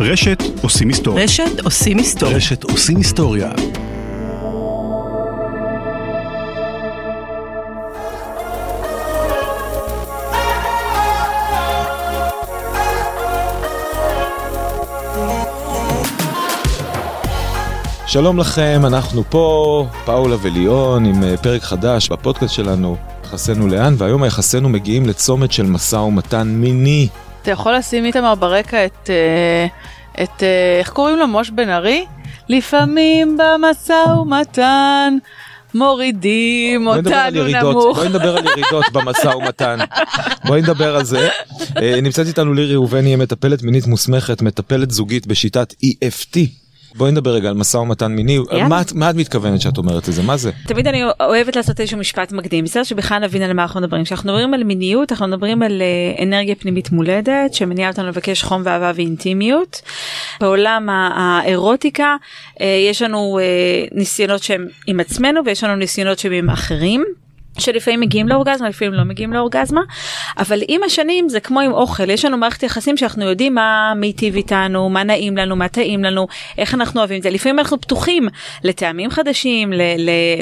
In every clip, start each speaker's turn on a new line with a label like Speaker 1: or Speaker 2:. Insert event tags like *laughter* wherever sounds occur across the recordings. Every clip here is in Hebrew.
Speaker 1: רשת עושים היסטוריה.
Speaker 2: רשת עושים היסטוריה.
Speaker 1: רשת עושים היסטוריה.
Speaker 3: שלום לכם, אנחנו פה, פאולה וליאון, עם אה, פרק חדש בפודקאסט שלנו, יחסינו לאן, והיום יחסינו מגיעים לצומת של משא ומתן מיני.
Speaker 2: אתה יכול לשים איתמר ברקע את, אה, את, אה, איך קוראים לו? מוש בן ארי? לפעמים במשא ומתן מורידים אותנו נמוך.
Speaker 3: בואי נדבר על ירידות *laughs* במשא ומתן. בואי נדבר על זה. אה, נמצאת איתנו לירי ראובני, מטפלת מינית מוסמכת, מטפלת זוגית בשיטת EFT. בואי נדבר רגע על משא ומתן מיני. מה מה את מתכוונת שאת אומרת את זה, מה זה?
Speaker 4: תמיד אני אוהבת לעשות איזשהו משפט מקדים, בסדר שבכלל נבין על מה אנחנו מדברים. כשאנחנו מדברים על מיניות, אנחנו מדברים על אה, אנרגיה פנימית מולדת, שמניעה אותנו לבקש חום ואהבה ואינטימיות. בעולם האירוטיקה, אה, יש לנו אה, ניסיונות שהם עם עצמנו ויש לנו ניסיונות שהם עם אחרים. שלפעמים מגיעים לאורגזמה לפעמים לא מגיעים לאורגזמה אבל עם השנים זה כמו עם אוכל יש לנו מערכת יחסים שאנחנו יודעים מה מיטיב איתנו מה נעים לנו מה טעים לנו איך אנחנו אוהבים את זה לפעמים אנחנו פתוחים לטעמים חדשים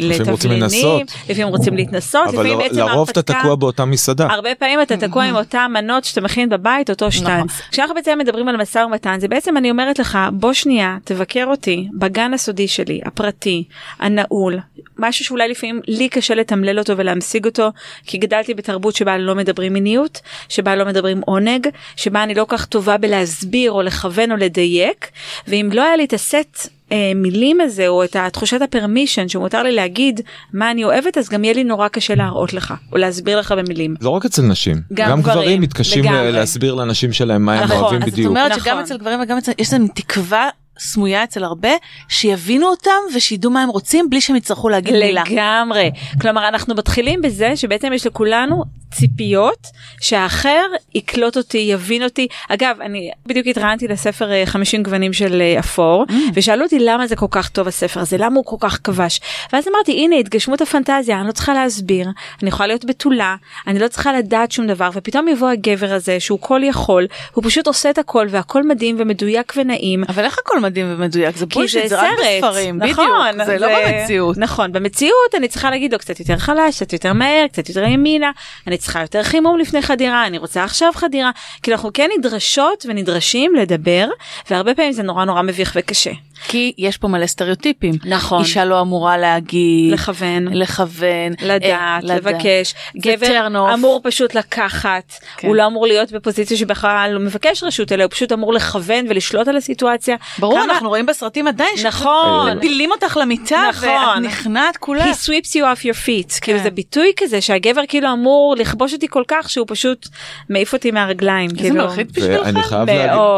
Speaker 4: לתבלינים. לפעמים רוצים להתנסות
Speaker 3: אבל
Speaker 4: לפעמים
Speaker 3: ל-
Speaker 4: בעצם
Speaker 3: לרוב אתה תקוע באותה מסעדה.
Speaker 4: הרבה פעמים אתה תקוע עם אותן מנות שאתה מכין בבית אותו.
Speaker 2: נכון.
Speaker 4: כשאנחנו בעצם מדברים על משא ומתן זה בעצם אני אומרת לך בוא שנייה תבקר אותי בגן הסודי שלי הפרטי הנעול משהו שאולי לפעמים לי קשה לתמלל אותו ולהמשיג אותו כי גדלתי בתרבות שבה לא מדברים מיניות שבה לא מדברים עונג שבה אני לא כך טובה בלהסביר או לכוון או לדייק ואם לא היה לי את הסט. אה, מילים הזה או את התחושת הפרמישן שמותר לי להגיד מה אני אוהבת אז גם יהיה לי נורא קשה להראות לך או להסביר לך במילים.
Speaker 3: לא רק אצל נשים,
Speaker 4: גם
Speaker 3: גם
Speaker 4: גברים,
Speaker 3: גברים מתקשים
Speaker 4: לגמרי.
Speaker 3: להסביר לנשים שלהם מה הם
Speaker 4: נכון,
Speaker 3: אוהבים
Speaker 2: אז את
Speaker 3: בדיוק.
Speaker 2: אומרת
Speaker 4: נכון.
Speaker 2: שגם אצל גברים וגם אצל יש להם תקווה סמויה אצל הרבה שיבינו אותם ושידעו מה הם רוצים בלי שהם יצטרכו להגיד מילה.
Speaker 4: לגמרי. כלומר אנחנו מתחילים בזה שבעצם יש לכולנו ציפיות שהאחר יקלוט אותי יבין אותי אגב אני בדיוק התראיינתי לספר אה, 50 גוונים של אה, אפור
Speaker 2: Mm.
Speaker 4: ושאלו אותי למה זה כל כך טוב הספר הזה למה הוא כל כך כבש ואז אמרתי הנה התגשמות הפנטזיה אני לא צריכה להסביר אני יכולה להיות בתולה אני לא צריכה לדעת שום דבר ופתאום יבוא הגבר הזה שהוא כל יכול הוא פשוט עושה את הכל והכל מדהים ומדויק ונעים
Speaker 2: אבל איך הכל מדהים ומדויק זה
Speaker 4: כי
Speaker 2: בולשיט זה רק בספרים
Speaker 4: נכון,
Speaker 2: בדיוק זה לא במציאות.
Speaker 4: נכון במציאות אני צריכה להגיד לו קצת יותר חלש קצת יותר מהר קצת יותר ימינה אני צריכה יותר חימום לפני חדירה אני רוצה עכשיו חדירה. כאילו אנחנו כן נדרשות ונדרשים לדבר והרבה פעמים זה נורא נורא מביך וקשה
Speaker 2: כי יש פה מלא סטריאוטיפים.
Speaker 4: נכון.
Speaker 2: אישה לא אמורה להגיד.
Speaker 4: לכוון
Speaker 2: לכוון.
Speaker 4: לדעת,
Speaker 2: אה,
Speaker 4: לבקש, גבר. אמור פשוט לקחת,
Speaker 2: כן.
Speaker 4: הוא לא אמור להיות בפוזיציה שבכלל לא מבקש רשות אלא הוא פשוט אמור לכוון ולשלוט על הסיטואציה.
Speaker 2: ברור
Speaker 4: כמה-
Speaker 2: אנחנו רואים בסרטים עדיין.
Speaker 4: נכון.
Speaker 2: מפילים אותך למיטה
Speaker 4: נכון.
Speaker 2: ואת נכנעת כולה.
Speaker 4: He sweeps you off your feet כאילו
Speaker 2: כן.
Speaker 4: זה ביטוי כזה שהגבר כאילו אמור לכבוש אותי כל כך שהוא פשוט מעיף אותי מהרגליים
Speaker 2: איזה
Speaker 4: כאילו.
Speaker 2: מלחיץ בשבילך.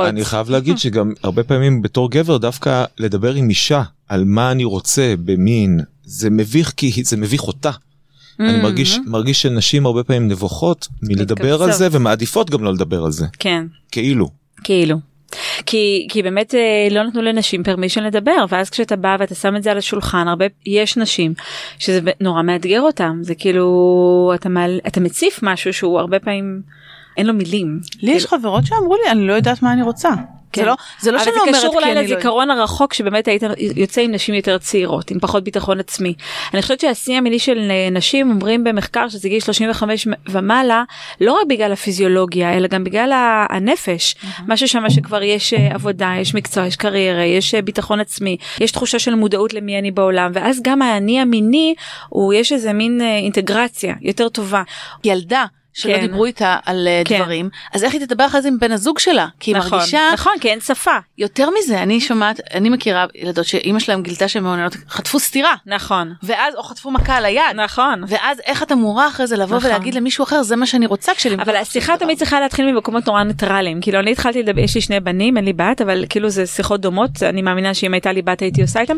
Speaker 3: אני חייב להגיד שגם הרבה פעמים בתור גבר דווקא לדבר עם אישה על מה אני רוצה במין זה מביך כי זה מביך אותה. אני מרגיש מרגיש שנשים הרבה פעמים נבוכות מלדבר על. זה ומעדיפות גם לא לדבר על זה
Speaker 4: כן
Speaker 3: כאילו.
Speaker 4: כאילו. כי כי באמת אה, לא נתנו לנשים פרמישן לדבר ואז כשאתה בא ואתה שם את זה על השולחן הרבה יש נשים שזה נורא מאתגר אותם זה כאילו אתה מעל, אתה מציף משהו שהוא הרבה פעמים אין לו מילים.
Speaker 2: לי יש חברות שאמרו לי אני לא יודעת מה אני רוצה.
Speaker 4: כן.
Speaker 2: זה לא זה לא
Speaker 4: אבל
Speaker 2: שאני
Speaker 4: זה
Speaker 2: אומרת
Speaker 4: קשור
Speaker 2: כי
Speaker 4: אולי
Speaker 2: אני לא יודעת.
Speaker 4: לזיכרון הרחוק שבאמת היית יוצא עם נשים יותר צעירות עם פחות ביטחון עצמי. אני חושבת שהשיא המיני של אה, נשים אומרים במחקר שזה גיל 35 ומעלה לא רק בגלל הפיזיולוגיה אלא גם בגלל הנפש משהו שם שכבר יש אה, עבודה יש מקצוע יש קריירה יש אה, ביטחון עצמי יש תחושה של מודעות למי אני בעולם ואז גם האני המיני הוא יש איזה מין אינטגרציה יותר טובה.
Speaker 2: ילדה שלא
Speaker 4: כן.
Speaker 2: דיברו איתה על אה,
Speaker 4: כן.
Speaker 2: דברים אז איך היא תדבר אחרי זה עם בן הזוג שלה? כי היא
Speaker 4: נכון,
Speaker 2: מרגישה
Speaker 4: נכון כי אין שפה.
Speaker 2: יותר מזה אני שומעת אני מכירה ילדות שאימא שלהם גילתה שהן מעוניינות חטפו סטירה.
Speaker 4: נכון.
Speaker 2: ואז או חטפו מכה על היד.
Speaker 4: נכון.
Speaker 2: ואז איך את אמורה אחרי זה לבוא
Speaker 4: נכון.
Speaker 2: ולהגיד למישהו אחר זה מה שאני רוצה כשלי
Speaker 4: אבל השיחה תמיד צריכה להתחיל ממקומות נורא ניטרליים. כאילו אני התחלתי לדבר יש לי שני בנים אין לי בת אבל כאילו זה שיחות דומות אני מאמינה שאם הייתה לי בת הייתי עושה איתם.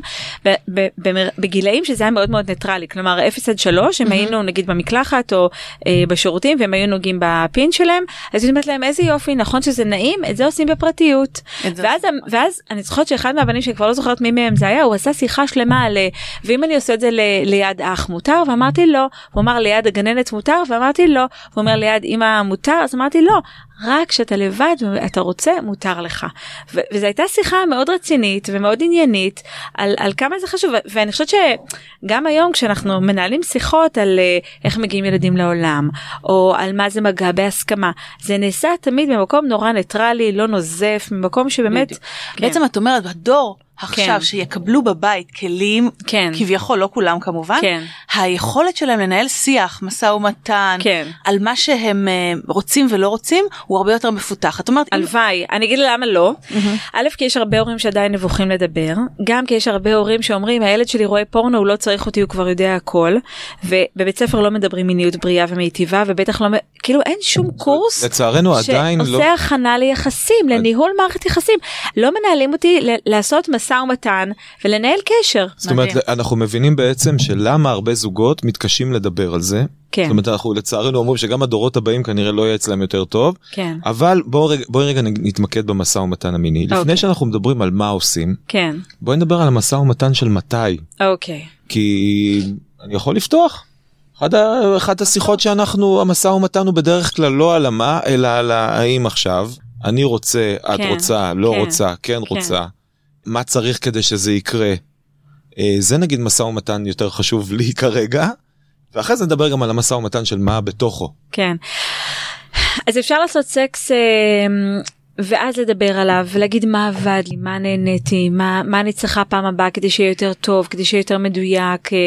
Speaker 4: בגילאים שזה היה מאוד מאוד ניטרלי כלומר 0 עד 3 אם היינו נגיד במקלחת או אה, בשירותים והם היו נוגעים הפין שלהם אז אני אומרת להם איזה יופי נכון שזה נעים? את זה עושים בפרטיות. ואז ואז אני זוכרת שאחד מהבנים שכבר לא זוכרת מי מהם זה היה הוא עשה שיחה שלמה על אה, ואם אני עושה את זה ל- ליד אח מותר? ואמרתי לא. הוא אמר ליד הגננת מותר? ואמרתי לא. הוא אומר ליד אמא מותר? אז אמרתי לא רק כשאתה לבד ואתה רוצה מותר לך. ו- וזו הייתה שיחה מאוד רצינית ומאוד עניינית על, על כמה זה חשוב ואני חושבת שגם היום כשאנחנו מנהלים שיחות על uh, איך מגיעים ילדים לעולם או על מה זה מגע בהסכמה זה נעשה תמיד במקום נורא ניטרלי לא נוזף ממקום שבאמת.
Speaker 2: בדיוק.
Speaker 4: כן.
Speaker 2: בעצם את אומרת בדור עכשיו
Speaker 4: כן.
Speaker 2: שיקבלו בבית כלים
Speaker 4: כן.
Speaker 2: כביכול לא כולם כמובן
Speaker 4: כן.
Speaker 2: היכולת שלהם לנהל שיח משא ומתן
Speaker 4: כן.
Speaker 2: על מה שהם אה, רוצים ולא רוצים הוא הרבה יותר מפותח את אומרת אם-
Speaker 4: הלוואי, אני אגיד למה לא. א', כי יש הרבה הורים שעדיין נבוכים לדבר, גם כי יש הרבה הורים שאומרים הילד שלי רואה פורנו הוא לא צריך אותי הוא כבר יודע הכל, ובבית ספר לא מדברים מיניות בריאה ומיטיבה ובטח לא, כאילו אין שום קורס
Speaker 3: לצערנו עדיין לא,
Speaker 4: שעושה הכנה ליחסים, לניהול מערכת יחסים. לא מנהלים אותי לעשות משא ומתן ולנהל קשר.
Speaker 3: זאת אומרת
Speaker 2: מדהים.
Speaker 3: אנחנו מבינים בעצם שלמה הרבה זוגות מתקשים לדבר על זה.
Speaker 4: כן.
Speaker 3: זאת אומרת אנחנו לצערנו אומרים שגם הדורות הבאים כנראה לא יהיה אצלם יותר טוב.
Speaker 4: כן,
Speaker 3: אבל בואו רגע, בוא רגע נתמקד במשא ומתן המיני. לפני
Speaker 4: אוקיי.
Speaker 3: שאנחנו מדברים על מה עושים,
Speaker 4: כן,
Speaker 3: בואי נדבר על המשא ומתן של מתי.
Speaker 4: אוקיי.
Speaker 3: כי אני יכול לפתוח. אחת, אחת השיחות שאנחנו, המשא ומתן הוא בדרך כלל לא על המה, אלא על האם עכשיו, אני רוצה, את
Speaker 4: כן,
Speaker 3: רוצה, לא
Speaker 4: כן,
Speaker 3: רוצה, כן
Speaker 4: כן.
Speaker 3: רוצה, מה צריך כדי שזה יקרה. אה, זה נגיד משא ומתן יותר חשוב לי *laughs* כרגע, ואחרי זה נדבר גם על המשא ומתן של מה בתוכו.
Speaker 4: כן. אז אפשר לעשות סקס אה, ואז לדבר עליו ולהגיד מה עבד לי, מה נהניתי, מה, מה אני צריכה פעם הבאה כדי שיהיה יותר טוב, כדי שיהיה יותר מדויק. אה,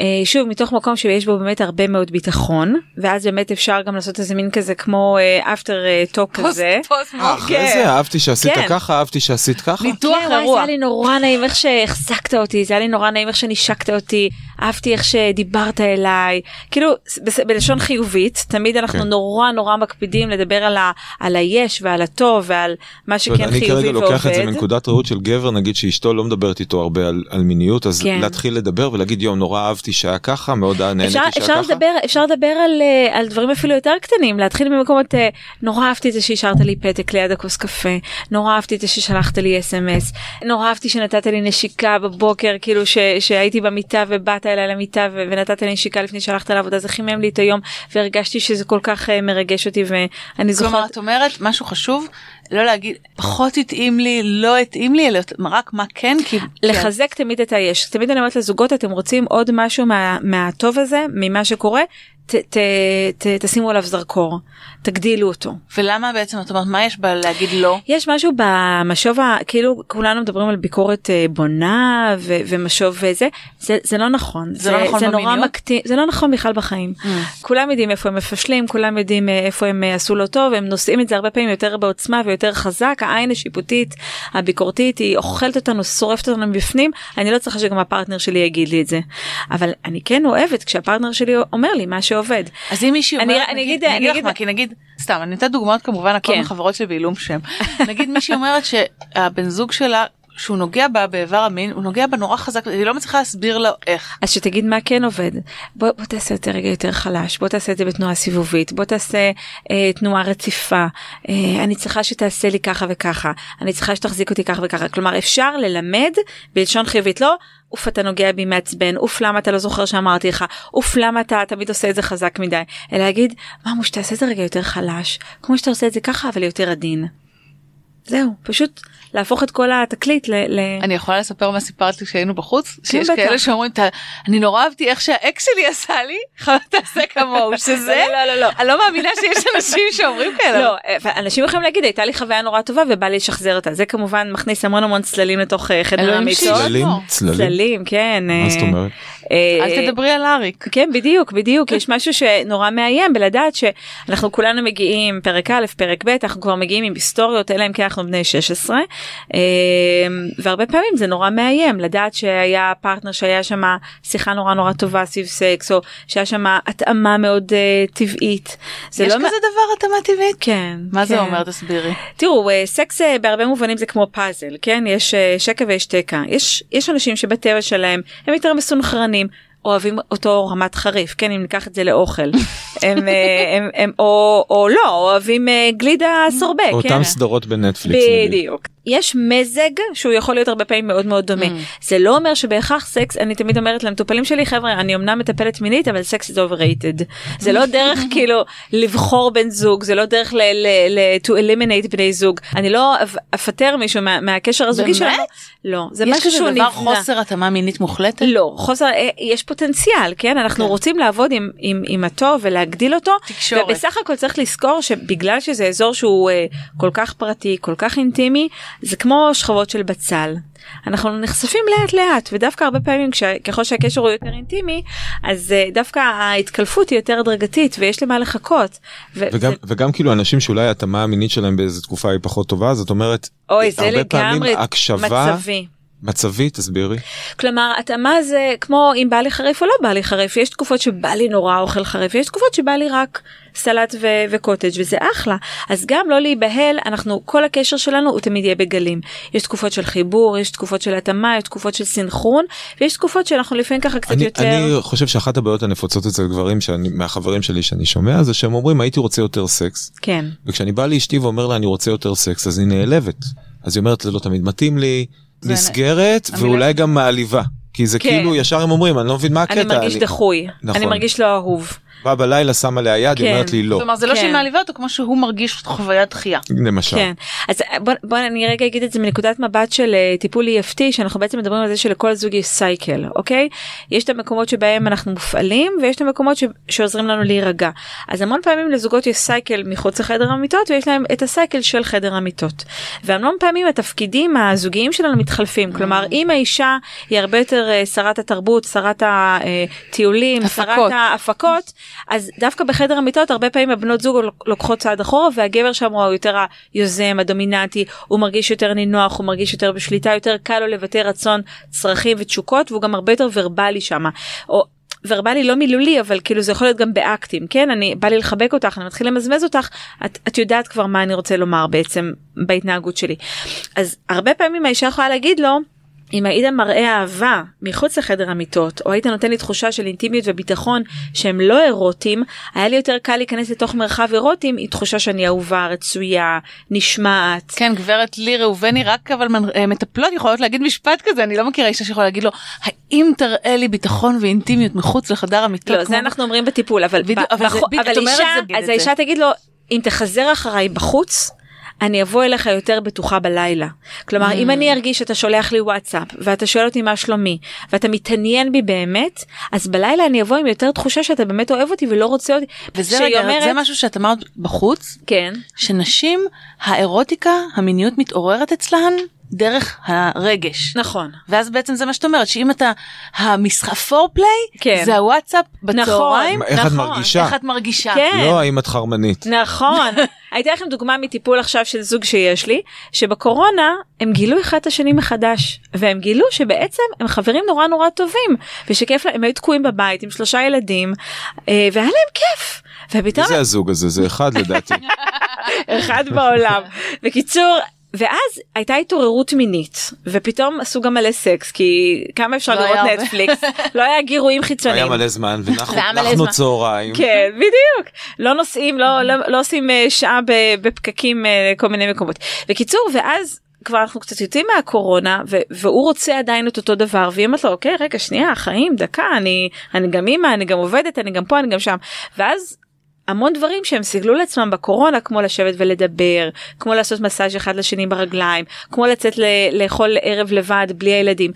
Speaker 4: אה, שוב, מתוך מקום שיש בו באמת הרבה מאוד ביטחון, ואז באמת אפשר גם לעשות איזה מין כזה כמו אה, after אה, talk כזה.
Speaker 3: אה, אחרי זה אהבתי שעשית
Speaker 4: כן.
Speaker 3: ככה, אהבתי שעשית ככה.
Speaker 2: ניתוח
Speaker 4: כן, וואי, זה
Speaker 2: אירוע.
Speaker 4: היה לי נורא נעים איך שהחזקת אותי, זה היה לי נורא נעים איך שנשקת אותי, אהבתי איך שדיברת אליי, כאילו בלשון חיובית, תמיד אנחנו
Speaker 3: כן.
Speaker 4: נורא נורא מקפידים לדבר על, ה, על היש ועל הטוב ועל מה
Speaker 3: זאת אומרת,
Speaker 4: שכן
Speaker 3: אני
Speaker 4: חיובי
Speaker 3: כרגע לוקח את זה
Speaker 4: ועובד.
Speaker 3: מנקודת ראות של גבר נגיד שאשתו לא מדברת איתו הרבה על, על מיניות אז
Speaker 4: כן.
Speaker 3: להתחיל לדבר ולהגיד יום נורא אהבתי שהיה ככה מאוד נהניתי שהיה
Speaker 4: אפשר
Speaker 3: ככה.
Speaker 4: לדבר אפשר לדבר על, אה, על דברים אפילו יותר קטנים להתחיל ממקומות אה, נורא אהבתי את זה שהשארת לי פתק ליד הכוס קפה נורא אהבתי את זה ששלחת לי אס.אם.אס נורא אהבתי שנתת לי נשיקה בבוקר כאילו ש, שהייתי במיטה ובאת אליי למיטה ונתת לי נשיקה לפני שהלכת לעבודה זה חימם לי את היום והרגשתי שזה כל כך אה, מרגש אותי ואני
Speaker 2: כלומר
Speaker 4: זוכרת
Speaker 2: את אומרת משהו חשוב לא להגיד פחות התאים לי לא התאים לי אלא רק מה כן כי
Speaker 4: לחזק תמיד את היש. תמיד אני אומרת לזוגות אתם רוצים עוד משהו מה, מהטוב הזה ממה שקורה? ת, ת, ת, תשימו עליו זרקור תגדילו אותו.
Speaker 2: ולמה בעצם את אומרת מה יש בה להגיד לא
Speaker 4: יש משהו במשוב ה- כאילו כולנו מדברים על ביקורת אה, בונה ו- ומשוב וזה זה זה לא נכון
Speaker 2: זה לא נכון
Speaker 4: זה נורא
Speaker 2: במיניות?
Speaker 4: מקטין זה לא נכון בכלל בחיים
Speaker 2: Mm.
Speaker 4: כולם יודעים איפה הם מפשלים כולם יודעים אה, איפה הם אה, עשו לא טוב הם נושאים את זה הרבה פעמים יותר בעוצמה ויותר חזק העין השיפוטית הביקורתית היא אוכלת אותנו שורפת אותנו מבפנים אני לא צריכה שגם הפרטנר שלי יגיד לי את זה אבל אני כן אוהבת כשהפרטנר שלי אומר לי מה שעובד.
Speaker 2: אז אם מישהי
Speaker 4: אני-
Speaker 2: אומרת
Speaker 4: אני אגיד-
Speaker 2: אני
Speaker 4: אני
Speaker 2: לך מה כי נגיד סתם אני נותנת דוגמאות כמובן הכל
Speaker 4: כן.
Speaker 2: מחברות שלי בעילום שם נגיד מישהי אומרת שהבן זוג שלה שהוא נוגע בה באיבר המין הוא נוגע בה נורא חזק היא לא מצליחה להסביר לו איך.
Speaker 4: אז שתגיד מה כן עובד. בוא, בוא תעשה את זה רגע יותר חלש, בוא תעשה את זה בתנועה סיבובית, בוא תעשה אה, תנועה רציפה, אה, אני צריכה שתעשה לי ככה וככה, אני צריכה שתחזיק אותי ככה וככה. כלומר אפשר ללמד בלשון חיובית, לא אוף אתה נוגע בי מעצבן, אוף למה אתה לא זוכר שאמרתי לך, אוף למה אתה תמיד עושה את זה חזק מדי, אלא להגיד ממוש תעשה את זה רגע יותר חלש, כמו שאתה עושה את זה ככה אבל יותר עדין. זהו, פשוט להפוך את כל התקליט ל... ל...
Speaker 2: אני יכולה לספר מה סיפרת לי כשהיינו בחוץ שיש
Speaker 4: בטח.
Speaker 2: כאלה שאומרים "אתה- אני נורא אהבתי איך שהאקס שלי עשה לי *laughs* תעשה כמוהו *laughs* שזה
Speaker 4: לא, לא, לא, לא.
Speaker 2: אני לא מאמינה שיש אנשים שאומרים כאלה.
Speaker 4: לא, אבל אנשים יכולים להגיד הייתה לי חוויה נורא טובה ובא לי לשחזר אותה זה כמובן מכניס המון המון צללים לתוך אה, חדר המיטות.
Speaker 3: צללים? צללים?
Speaker 4: כן.
Speaker 3: מה
Speaker 4: אה,
Speaker 3: זאת אומרת?
Speaker 4: אה,
Speaker 2: אל תדברי על אריק.
Speaker 4: כן בדיוק בדיוק יש משהו שנורא מאיים בלדעת שאנחנו כולנו מגיעים פרק א' פרק ב' אנחנו כבר מגיעים עם היסטוריות אלא אם כן אנחנו בני 16 אה, והרבה פעמים זה נורא מאיים לדעת שהיה פרטנר שהיה שם שיחה נורא נורא טובה סביב סקס או שהיה שם התאמה מאוד אה, טבעית. זה
Speaker 2: יש
Speaker 4: לא
Speaker 2: כזה דבר התאמה טבעית?
Speaker 4: כן
Speaker 2: מה זה
Speaker 4: כן.
Speaker 2: אומר תסבירי.
Speaker 4: תראו אה, סקס אה, בהרבה מובנים זה כמו פאזל כן יש אה, שקע ויש תקע יש יש אנשים שבטבע שלהם הם יותר מסונכרנים. אוהבים אותו רמת חריף כן אם ניקח את זה לאוכל *laughs* הם, אה, הם, הם או, או לא אוהבים אה, גלידה סורבה כן?
Speaker 3: אותם סדרות בנטפליקס. נגיד.
Speaker 4: בדיוק. יש מזג שהוא יכול להיות הרבה פעמים מאוד מאוד דומה. זה לא אומר שבהכרח סקס, אני תמיד אומרת למטופלים שלי, חבר'ה, אני אמנם מטפלת מינית, אבל סקס is overrated. זה לא דרך *laughs* כאילו לבחור בן זוג, זה לא דרך ל- ל- ל- to eliminate בני זוג. אני לא אפ- אפטר מישהו מה- מהקשר הזוגי
Speaker 2: באמת?
Speaker 4: שלנו. לא, זה
Speaker 2: יש
Speaker 4: משהו שהוא
Speaker 2: כזה
Speaker 4: נבנה.
Speaker 2: דבר חוסר התאמה מינית מוחלטת?
Speaker 4: לא, חוסר, אה, יש פוטנציאל, כן? אנחנו
Speaker 2: כן.
Speaker 4: רוצים לעבוד עם, עם, עם הטוב ולהגדיל אותו.
Speaker 2: תקשורת.
Speaker 4: ובסך הכל צריך לזכור שבגלל שזה אזור שהוא אה, כל כך פרטי, כל כך אינטימי, זה כמו שכבות של בצל. אנחנו נחשפים לאט לאט, ודווקא הרבה פעמים ככל שהקשר הוא יותר אינטימי, אז אה, דווקא ההתקלפות היא יותר הדרגתית ויש למה לחכות. ו-
Speaker 3: וגם,
Speaker 4: זה-
Speaker 3: וגם כאילו אנשים שאולי ההתאמה המינית שלהם באיזה תקופה היא פחות טובה, זאת אומרת,
Speaker 4: אוי, זה
Speaker 3: הרבה פעמים הקשבה
Speaker 4: מצבי.
Speaker 3: מצבית, תסבירי.
Speaker 4: כלומר התאמה זה כמו אם בא לי חריף או לא בא לי חריף. יש תקופות שבא לי נורא אוכל חריף יש תקופות שבא לי רק סלט ו- וקוטג' וזה אחלה. אז גם לא להיבהל אנחנו כל הקשר שלנו הוא תמיד יהיה בגלים. יש תקופות של חיבור יש תקופות של התאמה יש תקופות של סינכרון ויש תקופות שאנחנו לפעמים ככה קצת
Speaker 3: אני,
Speaker 4: יותר
Speaker 3: אני חושב שאחת הבעיות הנפוצות אצל גברים שאני, מהחברים שלי שאני שומע זה שהם אומרים הייתי רוצה יותר סקס.
Speaker 4: כן.
Speaker 3: וכשאני בא לאשתי ואומר לה אני רוצה יותר סקס אז היא נעלבת. אז היא אומרת זה לא תמיד מתאים לי,
Speaker 2: המילה-
Speaker 3: ואולי גם מעליבה. כי זה
Speaker 4: כן.
Speaker 3: כאילו ישר הם אומרים אני לא מבין מה הקטע.
Speaker 4: אני מרגיש דחוי
Speaker 3: נכון.
Speaker 4: אני מרגיש לא אהוב
Speaker 3: בא בלילה שמה עליה יד היא
Speaker 4: כן.
Speaker 3: אומרת לי לא.
Speaker 2: כלומר זה לא
Speaker 4: כן.
Speaker 2: שהיא מעליבה אותו כמו שהוא מרגיש חוויית דחייה.
Speaker 3: למשל.
Speaker 4: כן אז בוא, בוא אני רגע אגיד את זה מנקודת מבט של אה, טיפול EFT שאנחנו בעצם מדברים על זה שלכל זוג יש סייקל אוקיי יש את המקומות שבהם אנחנו מופעלים ויש את המקומות ש, שעוזרים לנו להירגע אז המון פעמים לזוגות יש סייקל מחוץ לחדר המיטות ויש להם את הסייקל של חדר המיטות והמון פעמים התפקידים הזוגיים שלנו מתחלפים כלומר אם האישה היא הרבה יותר אה, שרת התרבות שרת הטיולים שרת
Speaker 2: הפקות.
Speaker 4: ההפקות אז דווקא בחדר המיטות הרבה פעמים הבנות זוג לוקחות צעד אחורה והגבר שם הוא יותר היוזם הדומיננטי הוא מרגיש יותר נינוח הוא מרגיש יותר בשליטה יותר קל לו לבטא רצון צרכים ותשוקות והוא גם הרבה יותר ורבלי שם. ורבלי לא מילולי אבל כאילו זה יכול להיות גם באקטים כן אני בא לי לחבק אותך אני מתחיל למזמז אותך את, את יודעת כבר מה אני רוצה לומר בעצם בהתנהגות שלי אז הרבה פעמים האישה יכולה להגיד לו אם היית מראה אהבה מחוץ לחדר המיטות או היית נותן לי תחושה של אינטימיות וביטחון שהם לא אירוטיים היה לי יותר קל להיכנס לתוך מרחב אירוטי עם תחושה שאני אהובה רצויה נשמעת.
Speaker 2: כן גברת לי ראובני רק אבל אה, מטפלות יכולות להגיד משפט כזה אני לא מכירה אישה שיכולה להגיד לו האם תראה לי ביטחון ואינטימיות מחוץ לחדר המיטות.
Speaker 4: לא
Speaker 2: כמו-
Speaker 4: זה אנחנו אומרים בטיפול אבל,
Speaker 2: בדיוק,
Speaker 4: ב-
Speaker 2: אבל זה-
Speaker 4: אבל
Speaker 2: אומרת
Speaker 4: אישה אז. האישה תגיד לו אם תחזר אחריי בחוץ. אני אבוא אליך יותר בטוחה בלילה. כלומר, אם אני ארגיש שאתה שולח לי וואטסאפ, ואתה שואל אותי מה שלומי, ואתה מתעניין בי באמת, אז בלילה אני אבוא עם יותר תחושה שאתה באמת אוהב אותי ולא רוצה אותי.
Speaker 2: וזה רגע,
Speaker 4: אומרת-
Speaker 2: זה משהו שאת אמרת בחוץ
Speaker 4: כן.
Speaker 2: שנשים האירוטיקה המיניות מתעוררת אצלן דרך הרגש.
Speaker 4: נכון.
Speaker 2: ואז בעצם זה מה שאת אומרת שאם אתה המשחק פורפליי
Speaker 4: כן.
Speaker 2: זה הוואטסאפ בצהריים.
Speaker 3: איך את
Speaker 4: נכון.
Speaker 3: מרגישה?
Speaker 2: איך את מרגישה?
Speaker 4: כן.
Speaker 3: לא האם את חרמנית.
Speaker 4: נכון. *laughs* הייתי לכם דוגמה מטיפול עכשיו של זוג שיש לי, שבקורונה הם גילו אחד את השני מחדש, והם גילו שבעצם הם חברים נורא נורא טובים, ושכיף להם, הם היו תקועים בבית עם שלושה ילדים, אה, והיה להם כיף.
Speaker 3: מי
Speaker 4: ופתאום
Speaker 3: זה הזוג הזה? זה אחד לדעתי. *laughs*
Speaker 4: אחד בעולם. בקיצור. ואז הייתה התעוררות מינית ופתאום עשו גם מלא סקס כי כמה אפשר
Speaker 2: לא
Speaker 4: לראות
Speaker 2: היה.
Speaker 4: נטפליקס *laughs* לא היה גירויים
Speaker 3: היה
Speaker 4: חיצוניים.
Speaker 3: מלא זמן
Speaker 4: והיה מלא זמן.
Speaker 3: צהריים.
Speaker 4: כן בדיוק לא נוסעים לא לא, לא עושים אה, שעה ב- בפקקים אה, כל מיני מקומות. בקיצור ואז. כבר אנחנו קצת יוצאים מהקורונה ו- והוא רוצה עדיין את אותו דבר והיא אומרת לו אוקיי רגע שנייה חיים דקה אני אני גם אימא אני גם עובדת אני גם פה אני גם שם ואז המון דברים שהם סיגלו לעצמם בקורונה כמו לשבת ולדבר כמו לעשות מסאז' אחד לשני ברגליים כמו לצאת ל- לאכול ערב לבד בלי הילדים.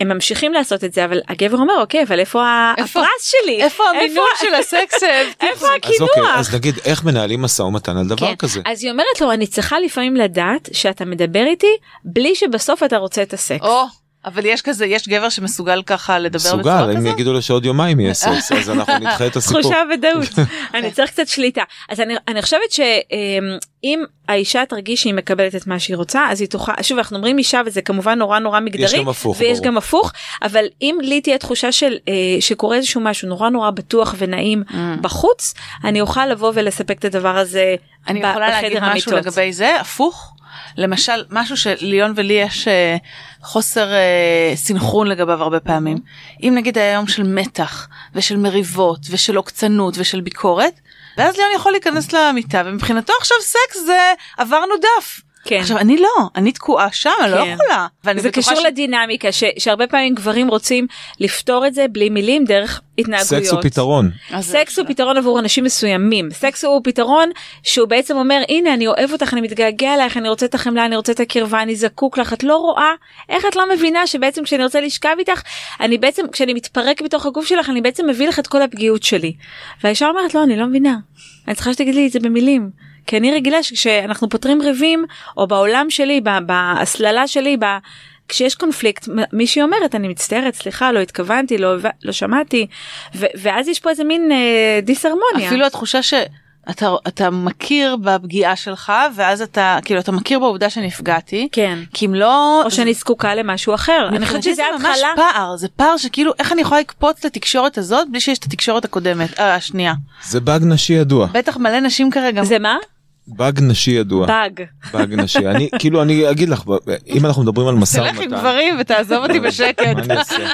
Speaker 4: הם ממשיכים לעשות את זה אבל הגבר אומר אוקיי אבל איפה,
Speaker 2: איפה-
Speaker 4: הפרס שלי
Speaker 2: איפה המינוי של הסקס? *laughs*
Speaker 4: איפה
Speaker 3: אז
Speaker 4: הקינוח?
Speaker 3: אוקיי, אז נגיד איך מנהלים משא ומתן על דבר
Speaker 4: כן.
Speaker 3: כזה.
Speaker 4: אז היא אומרת לו אני צריכה לפעמים לדעת שאתה מדבר איתי בלי שבסוף אתה רוצה את הסקס.
Speaker 2: או, אבל יש כזה, יש גבר שמסוגל ככה לדבר
Speaker 3: מסוגל,
Speaker 2: בצורה כזאת?
Speaker 3: יגידו לו שעוד יומיים יהיה סקס, אז אנחנו נדחה את *laughs* הסיפור.
Speaker 4: תחושה ודאות *laughs* אני צריך קצת שליטה אז אני, אני חושבת שאם האישה תרגיש שהיא מקבלת את מה שהיא רוצה אז היא תוכל שוב אנחנו אומרים אישה וזה כמובן נורא נורא מגדרי
Speaker 3: גם הפוך,
Speaker 4: ויש
Speaker 3: ברור.
Speaker 4: גם הפוך אבל אם לי תהיה תחושה של אה, שקורה איזשהו משהו נורא נורא בטוח ונעים בחוץ אני אוכל לבוא ולספק את הדבר הזה
Speaker 2: אני יכולה להגיד
Speaker 4: בחדר
Speaker 2: משהו
Speaker 4: המיטות.
Speaker 2: לגבי זה, הפוך. למשל, משהו שליון ולי יש אה, חוסר אה, סינכרון לגביו הרבה פעמים. אם נגיד היה יום של מתח ושל מריבות ושל עוקצנות ושל ביקורת, ואז ליון יכול להיכנס למיטה ומבחינתו עכשיו סקס זה עברנו דף.
Speaker 4: כן.
Speaker 2: עכשיו אני לא, אני תקועה שם, אני לא
Speaker 4: כן.
Speaker 2: יכולה. ואני
Speaker 4: זה קשור
Speaker 2: ש-
Speaker 4: לדינמיקה ש, שהרבה פעמים גברים רוצים לפתור את זה בלי מילים דרך התנהגויות.
Speaker 3: סקס הוא פתרון.
Speaker 4: סקס הוא פתרון עבור אנשים מסוימים סקס הוא פתרון שהוא בעצם אומר הנה אני אוהב אותך אני מתגעגע אלייך אני רוצה את החמלה אני רוצה את הקרבה אני זקוק לך את לא רואה איך את לא מבינה שבעצם כשאני רוצה לשכב איתך אני בעצם כשאני מתפרק בתוך הגוף שלך אני בעצם מביא לך את כל הפגיעות שלי. והאישה אומרת לא אני לא מבינה אני צריכה שתגיד לי את זה במילים. כי אני רגילה שכשאנחנו פותרים ריבים או בעולם שלי בהסללה שלי ב... כשיש קונפליקט מישהי אומרת אני מצטערת סליחה לא התכוונתי לא, לא שמעתי ו- ואז יש פה איזה מין אה, דיסהרמוניה.
Speaker 2: אפילו התחושה שאתה אתה מכיר בפגיעה שלך ואז אתה כאילו אתה מכיר בעובדה שנפגעתי.
Speaker 4: כן.
Speaker 2: כי אם לא...
Speaker 4: או שאני זקוקה למשהו אחר. אני חושבת שזה
Speaker 2: זה ממש
Speaker 4: התחלה.
Speaker 2: פער זה פער שכאילו איך אני יכולה לקפוץ לתקשורת הזאת בלי שיש את התקשורת הקודמת אה, השנייה
Speaker 3: זה באג נשי ידוע.
Speaker 2: בטח מלא נשים כרגע
Speaker 4: זה מה?
Speaker 3: באג נשי ידוע.
Speaker 4: באג.
Speaker 3: באג נשי. אני כאילו אני אגיד לך אם אנחנו מדברים על משא
Speaker 2: תלך עם
Speaker 3: ומתן.
Speaker 2: גברים ותעזוב אותי בשקט.
Speaker 3: מה אני אעשה?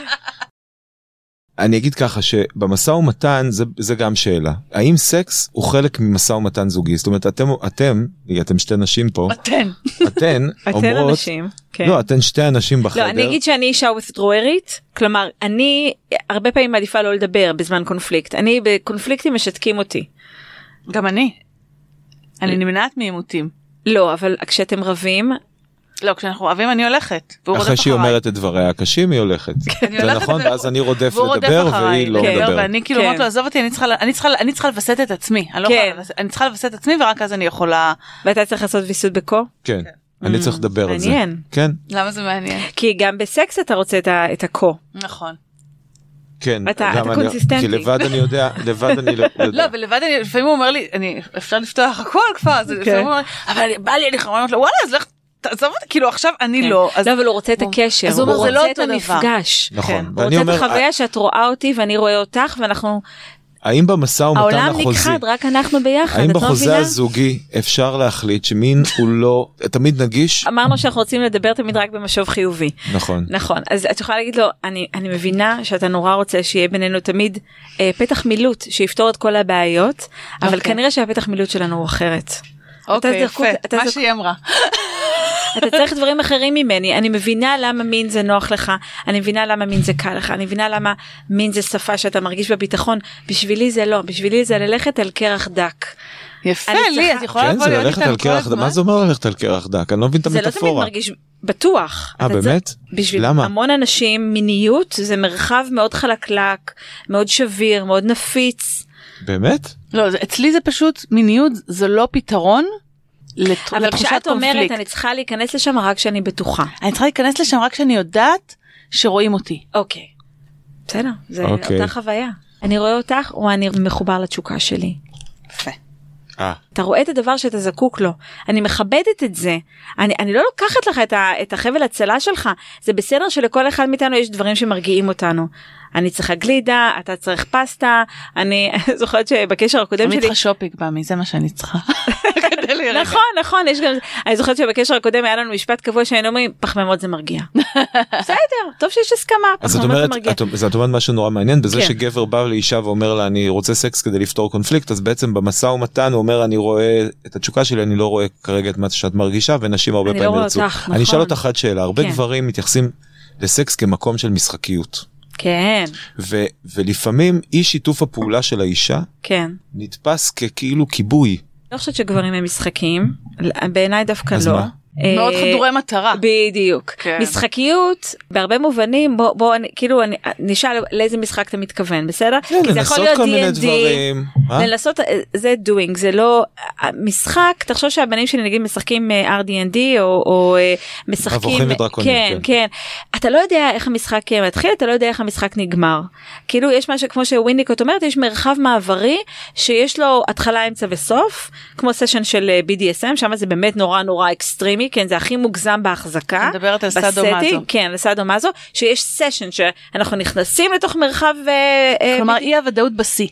Speaker 3: אני אגיד ככה שבמשא ומתן זה זה גם שאלה האם סקס הוא חלק ממשא ומתן זוגי זאת אומרת אתם אתם אתם שתי נשים פה
Speaker 2: אתן.
Speaker 3: אתן *laughs*
Speaker 4: אתן
Speaker 3: אומרות
Speaker 4: אנשים. כן.
Speaker 3: לא אתן שתי אנשים בחדר
Speaker 4: לא, אני אגיד שאני אישה withdrawerית, כלומר, אני הרבה פעמים מעדיפה לא לדבר בזמן קונפליקט. אני בקונפליקטים משתקים אותי.
Speaker 2: גם אני. אני נמנעת מעימותים.
Speaker 4: לא, אבל כשאתם רבים,
Speaker 2: לא כשאנחנו אוהבים אני הולכת. והוא רודף
Speaker 3: אחרי שהיא. אומרת את דבריה הקשים היא הולכת
Speaker 2: אני
Speaker 3: זה נכון ואז אני רודף לדבר והיא לא
Speaker 2: כן,
Speaker 3: מדברת.
Speaker 2: ואני כאילו
Speaker 4: כן.
Speaker 2: אומרת לו עזוב אותי אני צריכה לווסת את עצמי אני לא
Speaker 4: כן.
Speaker 2: אני צריכה לווסת את עצמי ורק אז אני יכולה
Speaker 4: ואתה צריך לעשות ויסות בקו,
Speaker 3: כן אני צריך לדבר על זה
Speaker 4: מעניין.
Speaker 3: כן
Speaker 2: למה זה מעניין
Speaker 4: כי גם בסקס אתה רוצה את הקו.
Speaker 2: נכון
Speaker 3: כן
Speaker 4: אתה-
Speaker 3: גם
Speaker 4: אתה
Speaker 3: אני-
Speaker 4: קונסיסטנטי.
Speaker 3: כי לבד אני יודע לבד אני לא
Speaker 2: לא
Speaker 3: יודע.
Speaker 2: ולבד אני לפעמים הוא אומר לי אני אפשר לפתוח הכל כבר אז לפעמים הוא אומר אבל אני- בא לי אני אומרת לו וואלה אז לך תעזוב אותי כאילו עכשיו אני לא אז
Speaker 4: לא, אבל הוא רוצה את הקשר,
Speaker 2: אז הוא
Speaker 4: הוא
Speaker 2: לא
Speaker 4: רוצה את
Speaker 2: אותו דבר.
Speaker 4: המפגש.
Speaker 3: נכון
Speaker 2: כן.
Speaker 4: הוא רוצה את
Speaker 3: אומר
Speaker 4: החוויה שאת רואה אותי ואני רואה אותך ואנחנו,
Speaker 3: האם במשא ומתן
Speaker 4: העולם
Speaker 3: החוזי
Speaker 4: נכחד, רק אנחנו ביחד,
Speaker 3: האם
Speaker 4: את לא
Speaker 3: בחוזה? הזוגי אפשר להחליט שמין הוא לא תמיד נגיש
Speaker 4: אמרנו שאנחנו רוצים לדבר תמיד רק במשוב חיובי.
Speaker 3: נכון
Speaker 4: נכון אז את יכולה להגיד לו אני אני מבינה שאתה נורא רוצה שיהיה בינינו תמיד אה, פתח מילוט שיפתור את כל הבעיות אבל
Speaker 2: אוקיי.
Speaker 4: כנראה שהפתח מילוט שלנו הוא אחרת.
Speaker 2: אוקיי יפה
Speaker 4: אתה
Speaker 2: מה שהיא אמרה
Speaker 4: אתה צריך דברים אחרים ממני אני מבינה למה מין זה נוח לך אני מבינה למה מין זה קל לך אני מבינה למה מין זה שפה שאתה מרגיש בביטחון בשבילי זה לא בשבילי זה ללכת על קרח דק.
Speaker 2: יפה לי
Speaker 4: צריכה-
Speaker 2: את יכולה
Speaker 3: כן
Speaker 2: לבוא
Speaker 3: זה
Speaker 2: להיות איתנו כל הזמן
Speaker 3: מה זה אומר ללכת על קרח דק אני לא מבין את
Speaker 4: זה לא תמיד
Speaker 3: המטאפורה
Speaker 4: מרגיש בטוח.
Speaker 3: אה, באמת?
Speaker 4: בשביל
Speaker 3: למה?
Speaker 4: המון אנשים מיניות זה מרחב מאוד חלקלק מאוד שביר מאוד נפיץ.
Speaker 3: באמת
Speaker 2: לא זה- אצלי זה פשוט מיניות זה לא פתרון לת-
Speaker 4: אבל
Speaker 2: לתחושת
Speaker 4: כשאת אומרת
Speaker 2: קונפליקט.
Speaker 4: אני צריכה להיכנס לשם רק כשאני בטוחה.
Speaker 2: אני צריכה להיכנס לשם רק כשאני יודעת שרואים אותי.
Speaker 4: אוקיי. בסדר, זה
Speaker 3: אוקיי.
Speaker 4: אותה חוויה. אני רואה אותך או אני מחובר לתשוקה שלי.
Speaker 2: יפה.
Speaker 3: אה,
Speaker 4: אתה רואה את הדבר שאתה זקוק לו. אני מכבדת את זה. אני, אני לא לוקחת לך את, ה, את החבל הצלה שלך. זה בסדר שלכל אחד מאיתנו יש דברים שמרגיעים אותנו. אני צריכה גלידה, אתה צריך פסטה, אני *laughs* זוכרת שבקשר הקודם
Speaker 2: אני
Speaker 4: שלי,
Speaker 2: צריכה שופינג במי זה מה שאני צריכה. *laughs* כדי להירגע.
Speaker 4: נכון נכון יש גם אני זוכרת שבקשר הקודם היה לנו משפט קבוע שהיינו אומרים פחמימות זה מרגיע. *laughs* בסדר טוב שיש הסכמה פחמימות זה מרגיע.
Speaker 3: אז את אומרת משהו נורא מעניין בזה
Speaker 4: כן.
Speaker 3: שגבר בא לאישה ואומר לה אני רוצה סקס כדי לפתור קונפליקט אז בעצם במשא ומתן הוא אומר אני רואה את התשוקה שלי אני לא רואה כרגע את מה שאת מרגישה ונשים הרבה
Speaker 4: אני לא
Speaker 3: פעמים
Speaker 4: רואה
Speaker 3: ירצו. אני אשאל
Speaker 4: נכון.
Speaker 3: אותך עד שאלה הרבה
Speaker 4: כן.
Speaker 3: גברים מתייחסים לסקס כמקום של משחקיות
Speaker 4: כן
Speaker 3: ו, ולפעמים אי שיתוף הפעולה של האישה
Speaker 4: כן.
Speaker 3: נתפס ככאילו כיבוי.
Speaker 4: לא חושבת שגברים הם משחקים בעיניי דווקא
Speaker 3: אז
Speaker 4: לא.
Speaker 3: מה?
Speaker 2: מאוד
Speaker 4: אה,
Speaker 2: חדורי מטרה.
Speaker 4: בדיוק
Speaker 2: כן.
Speaker 4: משחקיות בהרבה מובנים בוא בוא אני- כאילו אני נשאל לאיזה משחק אתה מתכוון בסדר
Speaker 3: כן,
Speaker 4: כי זה יכול
Speaker 3: לנסות
Speaker 4: להיות
Speaker 3: כל מיני
Speaker 4: D&D,
Speaker 3: דברים. אה?
Speaker 4: לנסות אה, זה doing זה לא משחק תחשוב שהבנים שלי נגיד משחקים RD&D או, או משחקים
Speaker 3: ודרקונים,
Speaker 4: כן
Speaker 3: כן.
Speaker 4: כן אתה לא יודע איך המשחק מתחיל אתה לא יודע איך המשחק נגמר כאילו יש משהו כמו שוויניקוט אומרת יש מרחב מעברי שיש לו התחלה אמצע וסוף כמו סשן של BDSM שם זה באמת נורא נורא אקסטרימי כן זה הכי מוגזם בהחזקה.
Speaker 2: את מדברת על
Speaker 4: בסטינג,
Speaker 2: סאדו-מאזו.
Speaker 4: כן על סאדו מאזו שיש סשן שאנחנו נכנסים לתוך מרחב אה, אה,
Speaker 2: כלומר אי הוודאות בשיא.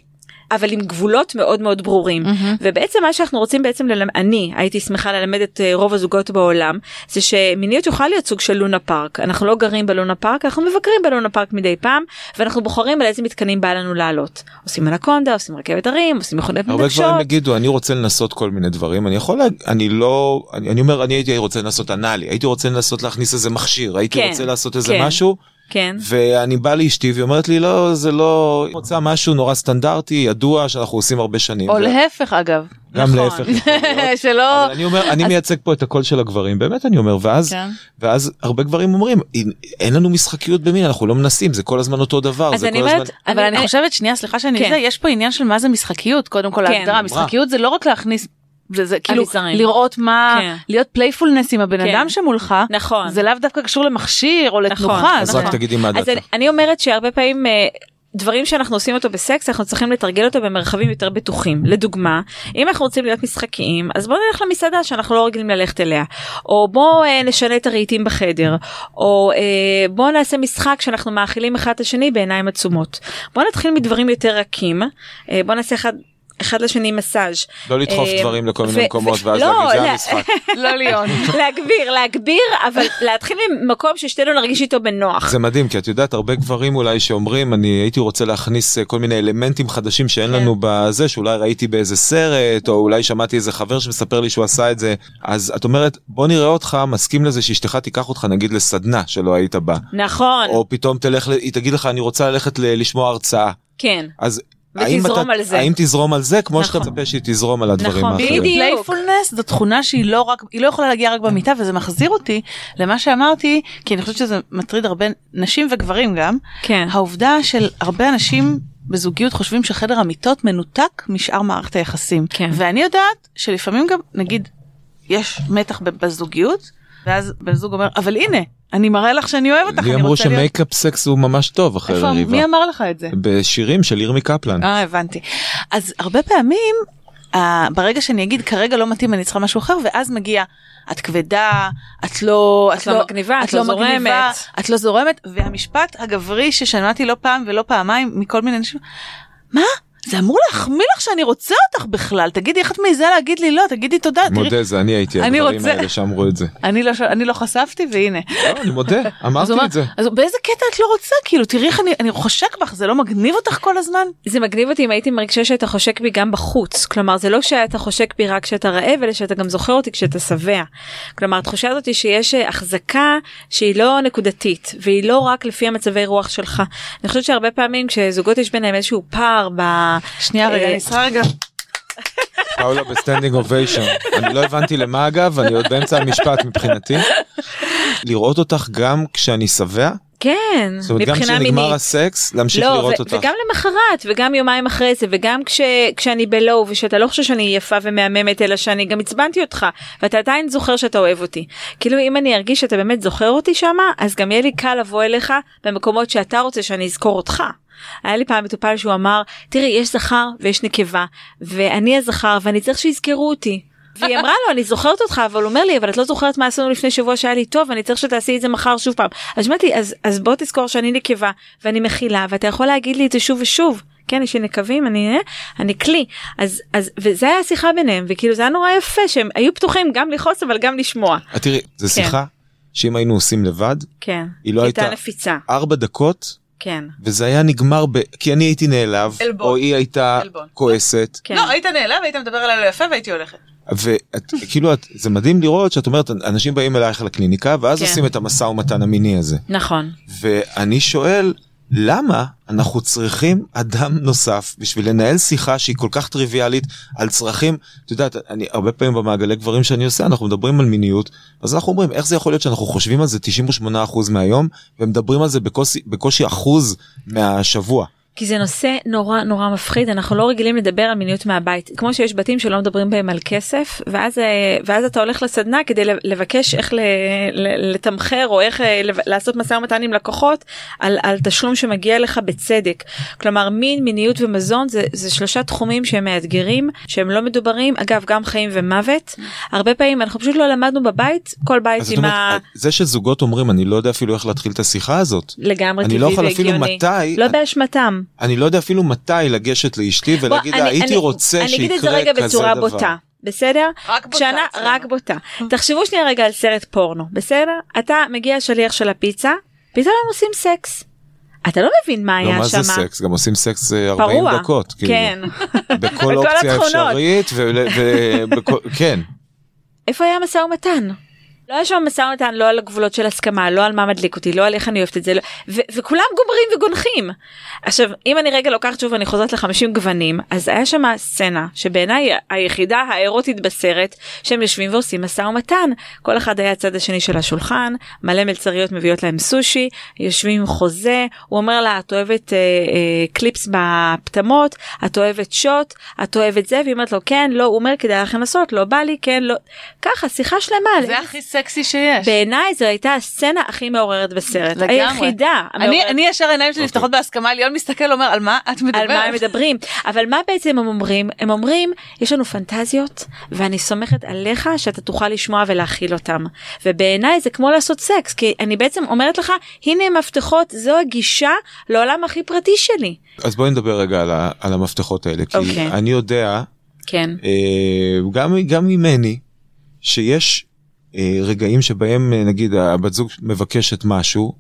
Speaker 4: אבל עם גבולות מאוד מאוד ברורים. ובעצם מה שאנחנו רוצים בעצם ללמד, אני הייתי שמחה ללמד את אה, רוב הזוגות בעולם, זה שמיניות יכולה להיות סוג של לונה פארק. אנחנו לא גרים בלונה פארק, אנחנו מבקרים בלונה פארק מדי פעם, ואנחנו בוחרים על איזה מתקנים בא לנו לעלות. עושים אנקונדה, עושים רכבת הרים, עושים מכונות
Speaker 3: הרבה
Speaker 4: מתנגשות.
Speaker 3: גברים יגידו אני רוצה לנסות כל מיני דברים אני יכול. אני לא אני, אני אומר אני הייתי רוצה לנסות אנאלי הייתי רוצה לנסות להכניס איזה מכשיר הייתי
Speaker 4: כן,
Speaker 3: רוצה לעשות איזה
Speaker 4: כן.
Speaker 3: משהו
Speaker 4: כן.
Speaker 3: ואני בא לאשתי והיא אומרת לי לא זה לא היא רוצה משהו נורא סטנדרטי ידוע שאנחנו עושים הרבה שנים.
Speaker 2: או
Speaker 3: ו-
Speaker 2: להפך אגב.
Speaker 3: גם
Speaker 4: נכון.
Speaker 3: להפך. *laughs* להיות.
Speaker 2: שלא...
Speaker 3: אבל אני אומר אני מייצג פה את הקול של הגברים באמת אני אומר ואז
Speaker 2: כן.
Speaker 3: ואז הרבה גברים אומרים "אין- אין לנו משחקיות במין אנחנו לא מנסים זה כל הזמן אותו דבר
Speaker 4: אז אני
Speaker 3: כל הזמן
Speaker 4: אומרת,
Speaker 2: אבל אני חושבת שנייה סליחה שאני
Speaker 4: כן.
Speaker 2: זה יש פה עניין של מה זה משחקיות קודם כל
Speaker 4: כן.
Speaker 2: ההגדרה משחקיות זה לא רק להכניס. זה, זה כאילו
Speaker 4: אביזרים.
Speaker 2: לראות מה
Speaker 4: כן.
Speaker 2: להיות playfulness עם הבן
Speaker 4: כן.
Speaker 2: אדם שמולך
Speaker 4: נכון.
Speaker 2: זה לאו דווקא קשור למכשיר או לתנוחה
Speaker 3: אז
Speaker 2: זה-
Speaker 3: רק תגידי מה דעתך.
Speaker 4: אני, אני אומרת שהרבה פעמים אה, דברים שאנחנו עושים אותו בסקס אנחנו צריכים לתרגל אותו במרחבים יותר בטוחים לדוגמה אם אנחנו רוצים להיות משחקיים אז בוא נלך למסעדה שאנחנו לא רגילים ללכת אליה או בוא אה, נשנה את הרהיטים בחדר או אה, בוא נעשה משחק שאנחנו מאכילים אחד את השני בעיניים עצומות בוא נתחיל מדברים יותר רכים אה, בוא נעשה אחד. אחד לשני מסאז'
Speaker 3: לא לדחוף
Speaker 4: אה,
Speaker 3: דברים לכל מיני מקומות ואז
Speaker 4: לא,
Speaker 3: להגיד זה
Speaker 4: לא.
Speaker 3: המשחק. *laughs*
Speaker 2: לא ליון *laughs*
Speaker 4: להגביר להגביר אבל להתחיל ממקום ששתינו נרגיש איתו בנוח.
Speaker 3: זה מדהים כי את יודעת הרבה גברים אולי שאומרים אני הייתי רוצה להכניס אה, כל מיני אלמנטים חדשים שאין
Speaker 4: כן.
Speaker 3: לנו בזה שאולי ראיתי באיזה סרט או אולי שמעתי איזה חבר שמספר לי שהוא עשה את זה אז את אומרת בוא נראה אותך מסכים לזה שאשתך תיקח אותך נגיד לסדנה שלא היית בה
Speaker 4: נכון
Speaker 3: או פתאום תלך היא תגיד לך אני רוצה ללכת לשמוע הרצאה
Speaker 4: כן.
Speaker 3: אז.
Speaker 4: ותזרום
Speaker 3: אתה-
Speaker 4: על זה.
Speaker 3: האם תזרום על זה כמו שאתה
Speaker 4: נכון.
Speaker 3: מצפה שהיא תזרום על הדברים
Speaker 4: נכון,
Speaker 3: האחרים.
Speaker 4: בדיוק.
Speaker 2: playfulness זו תכונה שהיא לא רק היא לא יכולה להגיע רק במיטה וזה מחזיר אותי למה שאמרתי כי אני חושבת שזה מטריד הרבה נשים וגברים גם
Speaker 4: כן.
Speaker 2: העובדה של הרבה אנשים בזוגיות חושבים שחדר המיטות מנותק משאר מערכת היחסים
Speaker 4: כן.
Speaker 2: ואני יודעת שלפעמים גם נגיד יש מתח בזוגיות ואז בן זוג אומר אבל הנה אני מראה לך שאני אוהב אותך
Speaker 3: לי
Speaker 2: אני
Speaker 3: אמרו
Speaker 2: רוצה להיות
Speaker 3: שמייקאפ סקס הוא ממש טוב אחרי
Speaker 2: איפה
Speaker 3: ריבה.
Speaker 2: מי אמר לך את זה
Speaker 3: בשירים של ירמי קפלן.
Speaker 2: אה הבנתי אז הרבה פעמים אה, ברגע שאני אגיד כרגע לא מתאים אני צריכה משהו אחר ואז מגיע את כבדה את לא
Speaker 4: את לא מגניבה, את לא זורמת."
Speaker 2: את לא זורמת והמשפט הגברי ששמעתי לא פעם ולא פעמיים מכל מיני אנשים מה זה אמור להחמיא לך שאני רוצה אותך בכלל תגידי איך את מעיזה להגיד לי לא תגידי תודה
Speaker 3: מודה זה אני הייתי
Speaker 2: רוצה-
Speaker 3: האלה שאמרו את זה.
Speaker 2: אני לא לא חשפתי והנה
Speaker 3: לא, אני מודה *laughs* אמרתי את זה.
Speaker 2: אז באיזה קטע את לא רוצה כאילו תראי איך אני אני חושק בך זה לא מגניב אותך כל הזמן
Speaker 4: זה מגניב אותי אם הייתי מרגישה שאתה חושק בי גם בחוץ כלומר זה לא שאתה חושק בי רק כשאתה רעב אלא שאתה גם זוכר אותי כשאתה שבע. כלומר התחושה הזאת היא שיש אה, החזקה שהיא לא נקודתית והיא לא רק לפי המצבי רוח שלך. אני חושבת שהרבה פעמים כשזוגות יש ביניהם איזשהו פער ב...
Speaker 2: שנייה רגע
Speaker 4: אה,
Speaker 2: אני צריכה רגע
Speaker 3: פאולה ב standing ovation. אני לא הבנתי למה אגב אני עוד באמצע המשפט מבחינתי. לראות אותך גם כשאני שבע.
Speaker 4: כן
Speaker 3: זאת אומרת גם
Speaker 4: מבחינה
Speaker 3: כשנגמר
Speaker 4: מינית.
Speaker 3: הסקס להמשיך
Speaker 4: לא,
Speaker 3: לראות
Speaker 4: ו-
Speaker 3: אותך.
Speaker 4: וגם למחרת וגם יומיים אחרי זה וגם כש, כשאני ב low ושאתה לא חושב שאני יפה ומהממת אלא שאני גם עצבנתי אותך ואתה עדיין זוכר שאתה אוהב אותי. כאילו אם אני ארגיש שאתה באמת זוכר אותי שמה אז גם יהיה לי קל לבוא אליך במקומות שאתה רוצה שאני אזכור אותך. היה לי פעם מטופל שהוא אמר תראי יש זכר ויש נקבה ואני הזכר ואני צריך שיזכרו אותי. והיא אמרה לו אני זוכרת אותך אבל הוא אומר לי אבל את לא זוכרת מה עשינו לפני שבוע שהיה לי טוב אני צריך שתעשי את זה מחר שוב פעם. אז שמעתי אז אז בוא תזכור שאני נקבה ואני מכילה ואתה יכול להגיד לי את זה שוב ושוב. כן יש לי נקבים אני אה, אני כלי אז אז וזה היה השיחה ביניהם וכאילו זה היה נורא יפה שהם היו פתוחים גם לכעוס אבל גם לשמוע.
Speaker 3: את תראי זו שיחה שאם היינו עושים לבד
Speaker 4: כן.
Speaker 3: היא לא
Speaker 4: הייתה
Speaker 3: הייתה-
Speaker 4: נפיצה.
Speaker 3: ארבע דקות
Speaker 4: כן.
Speaker 3: וזה היה נגמר ב... כי אני הייתי נעלב
Speaker 2: עלבון.
Speaker 3: או היא הייתה
Speaker 2: עלבון.
Speaker 3: כועסת
Speaker 4: כן.
Speaker 2: לא היית נעלב היית מדבר אליי לא יפה והייתי הולכת.
Speaker 3: ואת כאילו את זה מדהים לראות שאת אומרת אנשים באים אלייך לקליניקה ואז
Speaker 4: כן.
Speaker 3: עושים את המשא ומתן המיני הזה
Speaker 4: נכון.
Speaker 3: ואני שואל למה אנחנו צריכים אדם נוסף בשביל לנהל שיחה שהיא כל כך טריוויאלית על צרכים את יודעת אני הרבה פעמים במעגלי גברים שאני עושה אנחנו מדברים על מיניות אז אנחנו אומרים איך זה יכול להיות שאנחנו חושבים על זה 98% מהיום ומדברים על זה בקושי, בקושי אחוז מהשבוע.
Speaker 4: כי זה נושא נורא נורא מפחיד. אנחנו לא רגילים לדבר על מיניות מהבית. כמו שיש בתים שלא מדברים בהם על כסף ואז אה, ואז אתה הולך לסדנה כדי לבקש איך לתמחר או איך אה, לעשות משא ומתן עם לקוחות על, על תשלום שמגיע לך בצדק. כלומר מין מיניות ומזון זה, זה שלושה תחומים שהם מאתגרים שהם לא מדוברים. אגב גם חיים ומוות. הרבה פעמים אנחנו פשוט לא למדנו בבית כל בית עם ה...
Speaker 3: אומרת, זה שזוגות אומרים אני לא יודע אפילו איך להתחיל את השיחה הזאת.
Speaker 4: לגמרי
Speaker 3: אני לא יכול אפילו. מתי-
Speaker 4: לא באשמתם
Speaker 3: אני לא יודע אפילו מתי לגשת לאשתי ולהגיד לה
Speaker 4: אני-
Speaker 3: הייתי רוצה
Speaker 4: אני אגיד את זה
Speaker 3: שיקרה
Speaker 4: רגע
Speaker 3: כזה
Speaker 4: בצורה
Speaker 3: דבר.
Speaker 4: בוטה. בסדר?
Speaker 2: רק בוטה
Speaker 4: כשאנה-
Speaker 2: אצלנו.
Speaker 4: רק בוטה. תחשבו שנייה רגע על סרט פורנו, בסדר? אתה מגיע שליח של הפיצה, פתאום הם עושים סקס. אתה לא מבין מה
Speaker 3: לא,
Speaker 4: היה
Speaker 3: מה
Speaker 4: שם.
Speaker 3: זה סקס? גם עושים סקס אה, 40
Speaker 4: פרוע.
Speaker 3: דקות. כאילו.
Speaker 4: כן. *laughs*
Speaker 3: בכל
Speaker 4: בכל
Speaker 3: אופציה
Speaker 4: התכונות.
Speaker 3: אפשרית, וכן.
Speaker 4: איפה היה משא ומתן? לא היה שם משא ומתן לא על הגבולות של הסכמה, לא על מה מדליק אותי, לא על איך אני אוהבת את זה, לא... ו- וכולם גומרים וגונחים. עכשיו, אם אני רגע לוקחת שוב ואני חוזרת ל-50 גוונים, אז היה שם סצנה שבעיניי היחידה האירוטית בסרט, שהם יושבים ועושים משא ומתן. כל אחד היה הצד השני של השולחן, מלא מלצריות מביאות להם סושי, יושבים עם חוזה, הוא אומר לה, את אוהבת אה, אה, קליפס בפטמות, את אוהבת שוט, את אוהבת זה, והיא אומרת לו, כן, לא, הוא אומר, כדאי לך לנסות, לא בא לי, כן, לא. ככה, שיחה שלמה.
Speaker 2: זה הכי סקסי שיש.
Speaker 4: בעיניי זו הייתה הסצנה הכי מעוררת בסרט.
Speaker 2: לגמרי.
Speaker 4: היחידה.
Speaker 2: אני. אני ישר העיניים שלי נפתחות בהסכמה, ליאון מסתכל אומר על מה את מדברת.
Speaker 4: על מה הם מדברים אבל מה בעצם הם אומרים הם אומרים יש לנו פנטזיות ואני סומכת עליך שאתה תוכל לשמוע ולהכיל אותם ובעיניי זה כמו לעשות סקס כי אני בעצם אומרת לך הנה המפתחות זו הגישה לעולם הכי פרטי שלי.
Speaker 3: אז בואי נדבר רגע על ה- על המפתחות האלה. כי
Speaker 4: אוקיי.
Speaker 3: אני יודע,
Speaker 4: כן
Speaker 3: אה, גם גם ממני, שיש רגעים שבהם אה, נגיד הבת זוג מבקשת משהו,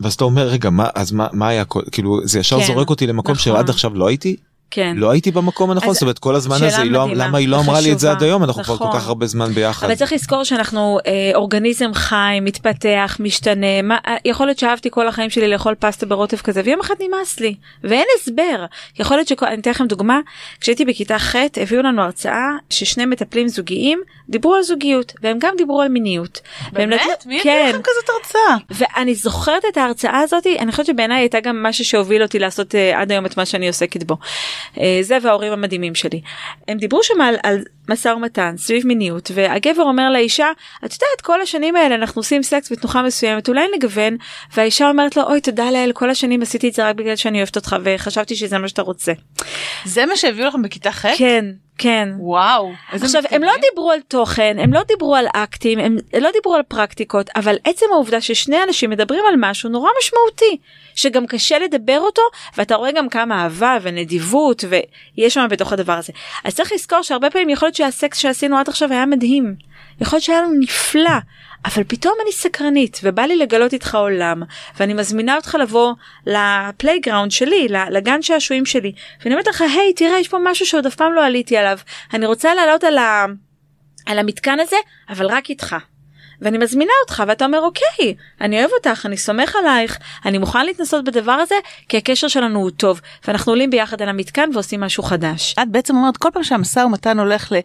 Speaker 3: ואז אתה אומר רגע מה אז מה מה היה כאילו זה ישר
Speaker 4: כן,
Speaker 3: זורק אותי למקום
Speaker 4: נכון.
Speaker 3: שעד עכשיו לא הייתי
Speaker 4: כן.
Speaker 3: לא הייתי במקום הנכון זאת אומרת כל הזמן הזה היא לא למה היא לא אמרה לי את זה עד. היום אנחנו כבר
Speaker 4: נכון.
Speaker 3: כל כך הרבה זמן ביחד.
Speaker 4: אבל צריך לזכור שאנחנו אה, אורגניזם חי, מתפתח, משתנה. מה, אה, יכול להיות שאהבתי כל החיים שלי לאכול פסטה ברוטב כזה, ויום אחד נמאס לי, ואין הסבר. יכול להיות שכל... אני אתן לכם דוגמה, כשהייתי בכיתה ח' הביאו לנו הרצאה ששני מטפלים זוגיים דיברו על זוגיות, והם גם דיברו על מיניות.
Speaker 2: באמת?
Speaker 4: נתנו-
Speaker 2: מי הביא
Speaker 4: כן.
Speaker 2: לכם כזאת הרצאה?
Speaker 4: ואני זוכרת את ההרצאה הזאתי אני חושבת שבעיניי הייתה גם משהו שהוביל אותי לעשות uh, עד היום את מה שאני עוסקת בו. Uh, זה וההורים המדהימים שלי. הם דיברו שם על, על משא ומתן סביב מיניות והגבר אומר לאישה את יודעת כל השנים האלה אנחנו עושים סקס בתנוחה מסוימת אולי נגוון והאישה אומרת לו אוי תודה לאל כל השנים עשיתי את זה רק בגלל שאני אוהבת אותך וחשבתי שזה מה שאתה רוצה.
Speaker 2: זה מה שהביאו לכם בכיתה ח'?
Speaker 4: כן כן.
Speaker 2: וואו.
Speaker 4: עכשיו הם לא. דיברו על תוכן הם לא דיברו על אקטים הם לא דיברו על פרקטיקות אבל עצם העובדה ששני אנשים מדברים על משהו נורא משמעותי שגם קשה לדבר אותו ואתה רואה גם כמה אהבה ונדיבות ויש שם בתוך הדבר הזה אז צריך לזכור שהרבה פעמים יכול להיות שהסקס שעשינו עד עכשיו היה מדהים יכול להיות שהיה לנו נפלא אבל פתאום אני סקרנית ובא לי לגלות איתך עולם ואני מזמינה אותך לבוא ל playground שלי לגן שעשועים שלי ואני אומרת לך היי תראה יש פה משהו שעוד אף פעם לא עליתי עליו אני רוצה לעלות על, ה... על המתקן הזה אבל רק איתך. ואני מזמינה אותך ואתה אומר אוקיי אני אוהב אותך אני סומך עלייך אני מוכן להתנסות בדבר הזה כי הקשר שלנו הוא טוב ואנחנו עולים ביחד על המתקן ועושים משהו חדש.
Speaker 2: את בעצם אומרת כל פעם שהמשא ומתן הולך ל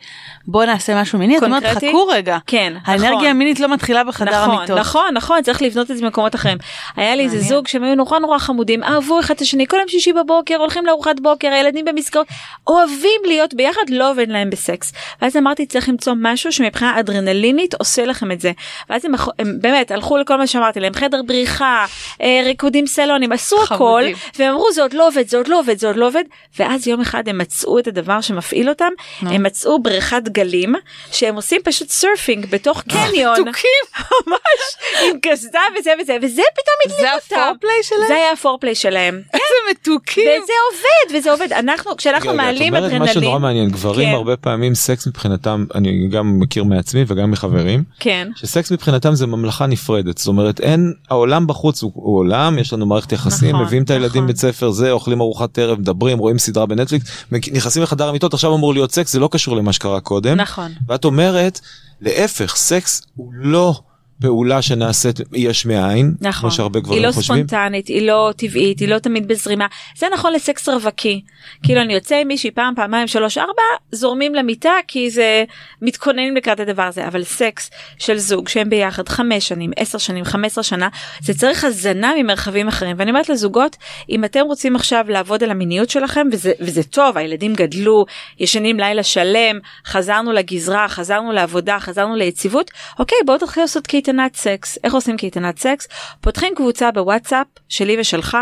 Speaker 2: בוא נעשה משהו מיני את אומרת
Speaker 4: קונקרטי?
Speaker 2: חכו רגע
Speaker 4: כן, נכון.
Speaker 2: האנרגיה המינית לא מתחילה בחדר
Speaker 4: נכון,
Speaker 2: המיטות.
Speaker 4: נכון, נכון, צריך לבנות את זה במקומות אחרים. היה לי איזה. זוג שהם היו נורא נורא חמודים, אהבו אחד את השני, כל יום שישי בבוקר, הולכים לארוחת בוקר, הילדים במסגרות, אוהבים להיות ביחד, לא עובד להם בסקס. ואז אמרתי, צריך למצוא משהו שמבחינה אדרנלינית עושה לכם את זה. ואז הם, הם באמת הלכו לכל מה שאמרתי להם, חדר בריחה, אה, ריקודים סלוניים, עשו הכל,
Speaker 2: חמודים.
Speaker 4: והם אמרו זה עוד לא עובד, זה עוד לא עובד, זה עוד לא עובד, ואז יום אחד הם מצאו את הדבר שמפעיל אותם, הם מצאו בריכת גלים, שהם עושים פשוט surfing בתוך קניון.
Speaker 2: מתוקים. *laughs*
Speaker 4: ממש עם קסדה וזה וזה וזה פתאום הדליק
Speaker 2: זה
Speaker 4: אותם.
Speaker 2: ה foreplay שלהם?
Speaker 4: זה היה ה foreplay שלהם. *laughs*
Speaker 2: איזה מתוקים.
Speaker 4: וזה עובד וזה עובד אנחנו כשאנחנו מעלים
Speaker 3: את אומרת משהו
Speaker 4: אדרנלין.
Speaker 3: נורא מעניין גברים
Speaker 4: כן.
Speaker 3: הרבה פעמים סקס מבחינתם אני גם מכיר מעצמי וגם מחברים
Speaker 4: כן.
Speaker 3: שסקס מבחינתם זה ממלכה נפרדת זאת אומרת אין העולם בחוץ הוא, הוא עולם יש לנו מערכת יחסים
Speaker 4: נכון,
Speaker 3: מביאים את הילדים
Speaker 4: נכון.
Speaker 3: בית ספר זה אוכלים ארוחת ערב מדברים רואים סדרה בנטפליקס נכנסים לחדר המיטות עכשיו אמור להיות סקס זה לא קשור למה שקרה קודם
Speaker 4: נכון.
Speaker 3: ואת אומרת להפך סקס הוא לא פעולה שנעשית יש מאין
Speaker 4: נכון.
Speaker 3: כמו שהרבה גברים
Speaker 4: היא לא
Speaker 3: חושבים.
Speaker 4: ספונטנית, היא לא טבעית, היא לא תמיד בזרימה. זה נכון לסקס רווקי. כאילו אני יוצא עם מישהי פעם, פעמיים, שלוש, ארבע, זורמים למיטה כי זה מתכוננים לקראת הדבר הזה. אבל סקס של זוג שהם ביחד חמש שנים, עשר שנים, חמש עשרה שנה, זה צריך הזנה ממרחבים אחרים. ואני אומרת לזוגות, אם אתם רוצים עכשיו לעבוד על המיניות שלכם, וזה, וזה טוב, הילדים גדלו, ישנים לילה שלם, חזרנו לגזרה, חזרנו לעבודה, חזרנו ליציבות, אוקיי, בואו תתחילו לעשות קייטנה. קייטנת סקס. איך עושים קייטנת סקס? פותחים קבוצה בוואטסאפ שלי ושלך,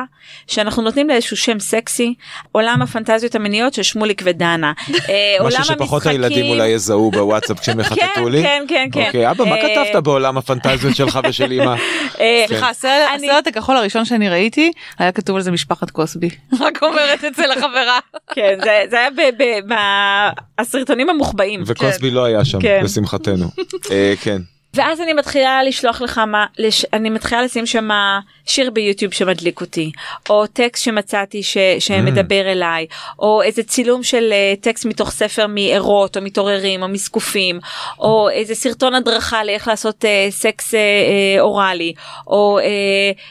Speaker 4: שאנחנו נותנים לה איזשהו שם סקסי, עולם הפנטזיות המיניות של שמוליק ודנה. *laughs* אה,
Speaker 3: משהו שפחות. הילדים אולי יזהו בוואטסאפ כשהם *laughs* יחטטו לי.
Speaker 4: כן, כן, כן.
Speaker 3: אוקיי, אבא, מה
Speaker 4: אה,
Speaker 3: כתבת בעולם הפנטזיות שלך ושל אמא?
Speaker 4: אה,
Speaker 2: סליחה, הסרט הכחול הראשון שאני ראיתי היה כתוב על זה משפחת קוסבי. *laughs* רק אומרת אצל החברה.
Speaker 4: כן, זה- זה היה בסרטונים המוחבאים.
Speaker 3: וקוסבי לא היה שם,
Speaker 4: כן.
Speaker 3: לשמחתנו. כן.
Speaker 4: ואז אני מתחילה לשלוח לך מה, לש, אני מתחילה לשים שם שיר ביוטיוב שמדליק אותי, או טקסט שמצאתי ש, שמדבר אליי, או איזה צילום של אה, טקסט מתוך ספר מערות או מתעוררים או מסקופים, או איזה סרטון הדרכה לאיך לעשות אה, סקס אה, אה, אוראלי, או אה,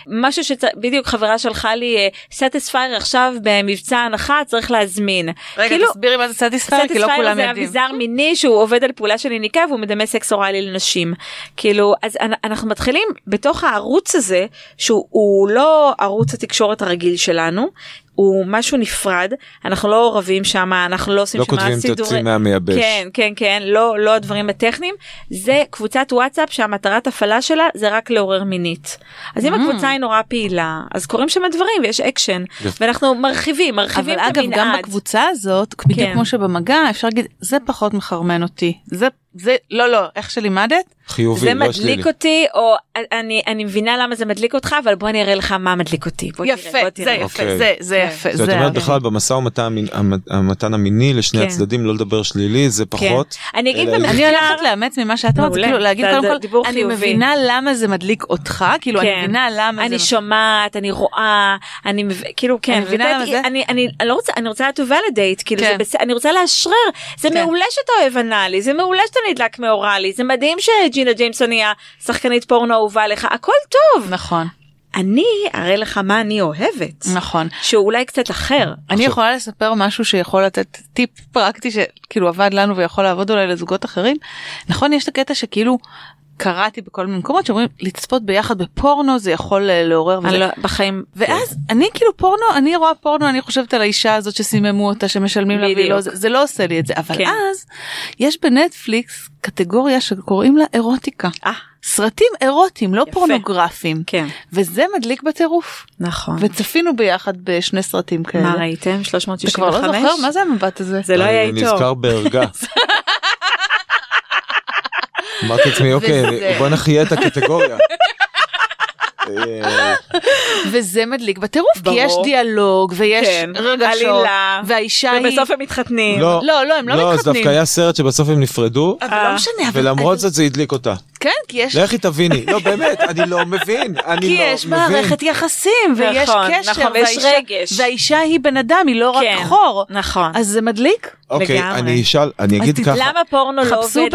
Speaker 4: משהו שבדיוק חברה שלחה לי Satisfyer עכשיו במבצע הנחה צריך להזמין.
Speaker 2: רגע,
Speaker 4: כאילו,
Speaker 2: תסבירי מה זה Satisfyer, כי לא
Speaker 4: Satisfyer
Speaker 2: כולם
Speaker 4: זה
Speaker 2: יודעים.
Speaker 4: אביזר מיני שהוא עובד על פעולה של יניקה והוא מדמה סקס אוראלי לנשים. כאילו אז אנ- אנחנו מתחילים בתוך הערוץ הזה שהוא הוא לא ערוץ התקשורת הרגיל שלנו. הוא משהו נפרד אנחנו לא רבים שם אנחנו לא עושים
Speaker 3: לא
Speaker 4: שם
Speaker 3: כותבים
Speaker 4: סידורי-
Speaker 3: תוציא מהמייבש.
Speaker 4: כן כן כן לא לא הדברים הטכניים זה קבוצת וואטסאפ שהמטרת הפעלה שלה זה רק לעורר מינית. אז
Speaker 2: Mm.
Speaker 4: אם הקבוצה היא נורא פעילה אז קורים שם דברים ויש אקשן. ואנחנו מרחיבים מרחיבים
Speaker 2: אבל
Speaker 4: את
Speaker 2: אגב
Speaker 4: המנעד.
Speaker 2: גם בקבוצה הזאת בדיוק
Speaker 4: כן.
Speaker 2: כמו שבמגע אפשר להגיד זה פחות מחרמן אותי זה זה לא לא איך שלימדת
Speaker 3: חיובי,
Speaker 4: זה
Speaker 3: לא שלילי.
Speaker 4: מדליק אותי או אני אני מבינה למה זה מדליק אותך אבל בוא אני אראה לך מה מדליק אותי. בוא
Speaker 2: יפה
Speaker 4: תראה, בוא
Speaker 2: זה
Speaker 4: תראה.
Speaker 2: יפה
Speaker 3: אוקיי.
Speaker 2: זה זה
Speaker 4: כן.
Speaker 2: יפה
Speaker 3: זאת
Speaker 2: זה
Speaker 3: אומרת בכלל במשא ומתן המתן המיני לשני
Speaker 4: כן.
Speaker 3: הצדדים לא לדבר שלילי זה פחות.
Speaker 4: אני אגיד במחקר-
Speaker 2: אני הולכת לאמץ ממה שאת אומרת, זה. כאילו להגיד
Speaker 4: זה-
Speaker 2: קודם
Speaker 4: זה
Speaker 2: כל,
Speaker 4: דיבור
Speaker 2: אני
Speaker 4: חיובי.
Speaker 2: מבינה למה זה מדליק אותך, כאילו אני
Speaker 4: כן.
Speaker 2: מבינה למה
Speaker 4: אני
Speaker 2: זה...
Speaker 4: שומעת אני רואה אני כאילו כן
Speaker 2: אני מבינה למה זה-
Speaker 4: אני אני אני לא רוצה אני רוצה to validate כאילו
Speaker 2: כן.
Speaker 4: זה אני רוצה לאשרר זה
Speaker 2: כן.
Speaker 4: מעולה שאתה אוהב אנאלי זה מעולה שאתה נדלק מאוראלי זה מדהים שג'ינה ג'יימסון היא השחקנית פורנו אהובה לך הכל טוב
Speaker 2: נכון,
Speaker 4: אני אראה לך מה אני אוהבת
Speaker 2: נכון.
Speaker 4: שהוא אולי קצת אחר
Speaker 2: אני יכולה לספר משהו שיכול לתת טיפ פרקטי שכאילו עבד לנו ויכול לעבוד אולי לזוגות אחרים. נכון יש את הקטע שכאילו קראתי בכל מיני מקומות שאומרים לצפות ביחד בפורנו זה יכול אה, לעורר וזה.
Speaker 4: לא, בחיים
Speaker 2: ואז אני כאילו פורנו אני רואה פורנו אני חושבת על האישה הזאת שסיממו אותה שמשלמים לה. לא זה, זה לא עושה לי את זה אבל
Speaker 4: כן.
Speaker 2: אז יש בנטפליקס קטגוריה שקוראים לה אירוטיקה
Speaker 4: אה,
Speaker 2: סרטים אירוטיים לא
Speaker 4: יפה.
Speaker 2: פורנוגרפיים
Speaker 4: כן
Speaker 2: וזה מדליק בטירוף
Speaker 4: נכון
Speaker 2: וצפינו ביחד בשני סרטים כאלה.
Speaker 4: מה ראיתם
Speaker 2: אתה
Speaker 4: 365
Speaker 2: כבר לא זוכר מה זה המבט הזה.
Speaker 4: זה לא היה איתו
Speaker 3: נזכר בערגה. *laughs* אמרתי לעצמי אוקיי בוא נחיה את הקטגוריה. אה, *laughs*
Speaker 2: וזה מדליק בטירוף כי. יש דיאלוג ויש
Speaker 4: כן,
Speaker 2: רגשות
Speaker 4: עלילה.
Speaker 2: והאישה היא
Speaker 4: ובסוף הם מתחתנים
Speaker 3: לא
Speaker 2: לא לא הם לא
Speaker 3: לא זה
Speaker 2: מתחתנים.
Speaker 3: דווקא היה סרט שבסוף הם נפרדו
Speaker 2: אבל לא משנה אבל
Speaker 3: ולמרות זאת זה הדליק אותה.
Speaker 2: כן כי יש
Speaker 3: לכי תביני לא באמת אני לא *laughs* מבין אני
Speaker 2: כי
Speaker 3: לא
Speaker 2: יש
Speaker 3: מבין.
Speaker 2: מערכת יחסים ויש
Speaker 4: נכון,
Speaker 2: קשר
Speaker 4: נכון, ויש
Speaker 2: והאישה-
Speaker 4: רגש.
Speaker 2: והאישה היא בן אדם היא לא רק
Speaker 4: כן,
Speaker 2: חור
Speaker 4: נכון
Speaker 2: אז זה מדליק.
Speaker 3: אוקיי. אני אשאל אני אגיד ככה
Speaker 4: למה פורנו לא עובד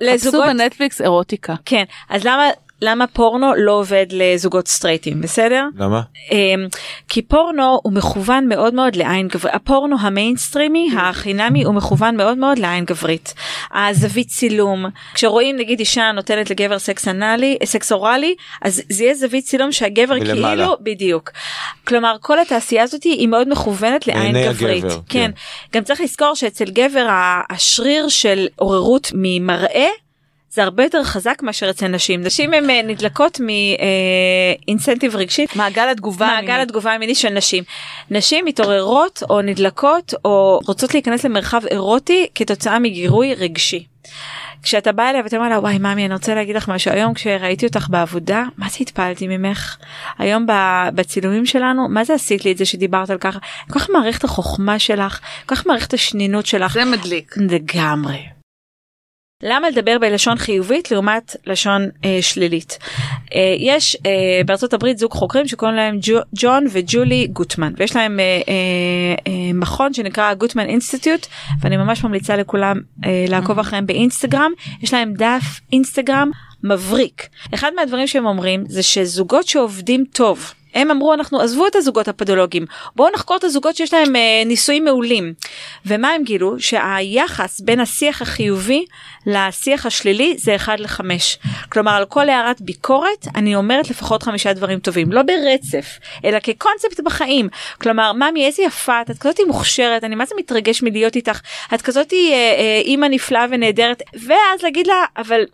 Speaker 4: לזוגות
Speaker 2: חפשו בנטפליקס אירוטיקה.
Speaker 4: כן אז למה למה פורנו לא עובד לזוגות סטרייטים בסדר
Speaker 3: למה
Speaker 4: אמ, כי פורנו הוא מכוון מאוד מאוד לעין גברית הפורנו המיינסטרימי *laughs* החינמי הוא מכוון מאוד מאוד לעין גברית. הזווית צילום כשרואים נגיד אישה נותנת לגבר סקס אנאלי סקס אוראלי אז זה יהיה זווית צילום שהגבר
Speaker 3: מלמעלה.
Speaker 4: כאילו בדיוק. כלומר כל התעשייה הזאת היא מאוד מכוונת לעין גברית.
Speaker 3: הגבר,
Speaker 4: כן.
Speaker 3: כן.
Speaker 4: גם צריך לזכור שאצל גבר השריר של עוררות ממראה. זה הרבה יותר חזק מאשר אצל נשים נשים הן אה, נדלקות מאינסנטיב רגשית
Speaker 2: מעגל התגובה.
Speaker 4: מעגל
Speaker 2: המינית.
Speaker 4: התגובה המינית של נשים. נשים מתעוררות או נדלקות או רוצות להיכנס למרחב אירוטי כתוצאה מגירוי רגשי. כשאתה בא אליה ואתה אומר לה וואי ממי אני רוצה להגיד לך משהו היום כשראיתי אותך בעבודה מה זה התפעלתי ממך היום בצילומים שלנו מה זה עשית לי את זה שדיברת על ככה כל כך מערכת החוכמה שלך כל כך מערכת השנינות שלך
Speaker 2: זה מדליק.
Speaker 4: לגמרי. למה לדבר בלשון חיובית לעומת לשון אה, שלילית? אה, יש אה, בארצות הברית זוג חוקרים שקוראים להם ג'ו, ג'ון וג'ולי גוטמן ויש להם אה, אה, אה, מכון שנקרא גוטמן אינסטיטוט ואני ממש ממליצה לכולם אה, לעקוב אחריהם באינסטגרם יש להם דף אינסטגרם מבריק. אחד מהדברים שהם אומרים זה שזוגות שעובדים טוב הם אמרו אנחנו עזבו את הזוגות הפדולוגיים בואו נחקור את הזוגות שיש להם אה, נישואים מעולים. ומה הם גילו? שהיחס בין השיח החיובי לשיח השלילי זה 1 ל-5 כלומר על כל הערת ביקורת אני אומרת לפחות חמישה דברים טובים. לא ברצף אלא כקונספט בחיים. כלומר ממי איזה יפה את את כזאת מוכשרת אני מה זה מתרגש מלהיות איתך? את כזאת אה, אה, אימא נפלאה ונהדרת. ואז להגיד לה אבל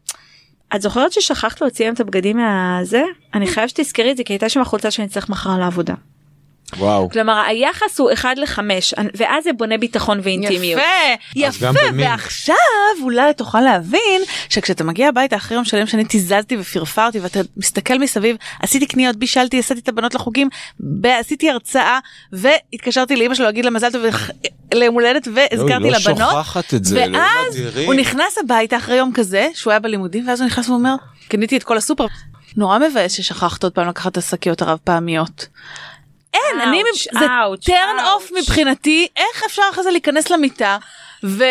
Speaker 4: את זוכרת ששכחת להוציא היום את הבגדים מהזה? אני חייב שתזכרי את זה כי הייתה שם החולצה שאני צריך מחר לעבודה.
Speaker 3: וואו.
Speaker 4: כלומר היחס הוא 1 ל-5 ואז זה בונה ביטחון ואינטימיות.
Speaker 2: יפה, יפה. ועכשיו אולי תוכל להבין שכשאתה מגיע הביתה אחרי יום שלם שאני תיזזתי ופרפרתי ואתה מסתכל מסביב, עשיתי קניות, בישלתי, הסעתי את הבנות לחוגים, עשיתי הרצאה והתקשרתי לאמא שלו להגיד לה מזל טוב ליום הולדת והזכרתי
Speaker 3: לא,
Speaker 2: לבנות.
Speaker 3: לא שוכחת את זה,
Speaker 2: ואז
Speaker 3: אדירים.
Speaker 2: הוא נכנס הביתה אחרי יום כזה שהוא היה בלימודים ואז הוא נכנס ואומר קניתי את כל הסופר. נורא מבאס ששכחת עוד פעם לקחת את השקיות הרב פעמיות. אין, אני,
Speaker 4: אאוץ',
Speaker 2: זה
Speaker 4: אאוץ',
Speaker 2: turn
Speaker 4: off.
Speaker 2: מבחינתי, איך אפשר אחרי זה להיכנס למיטה, וזה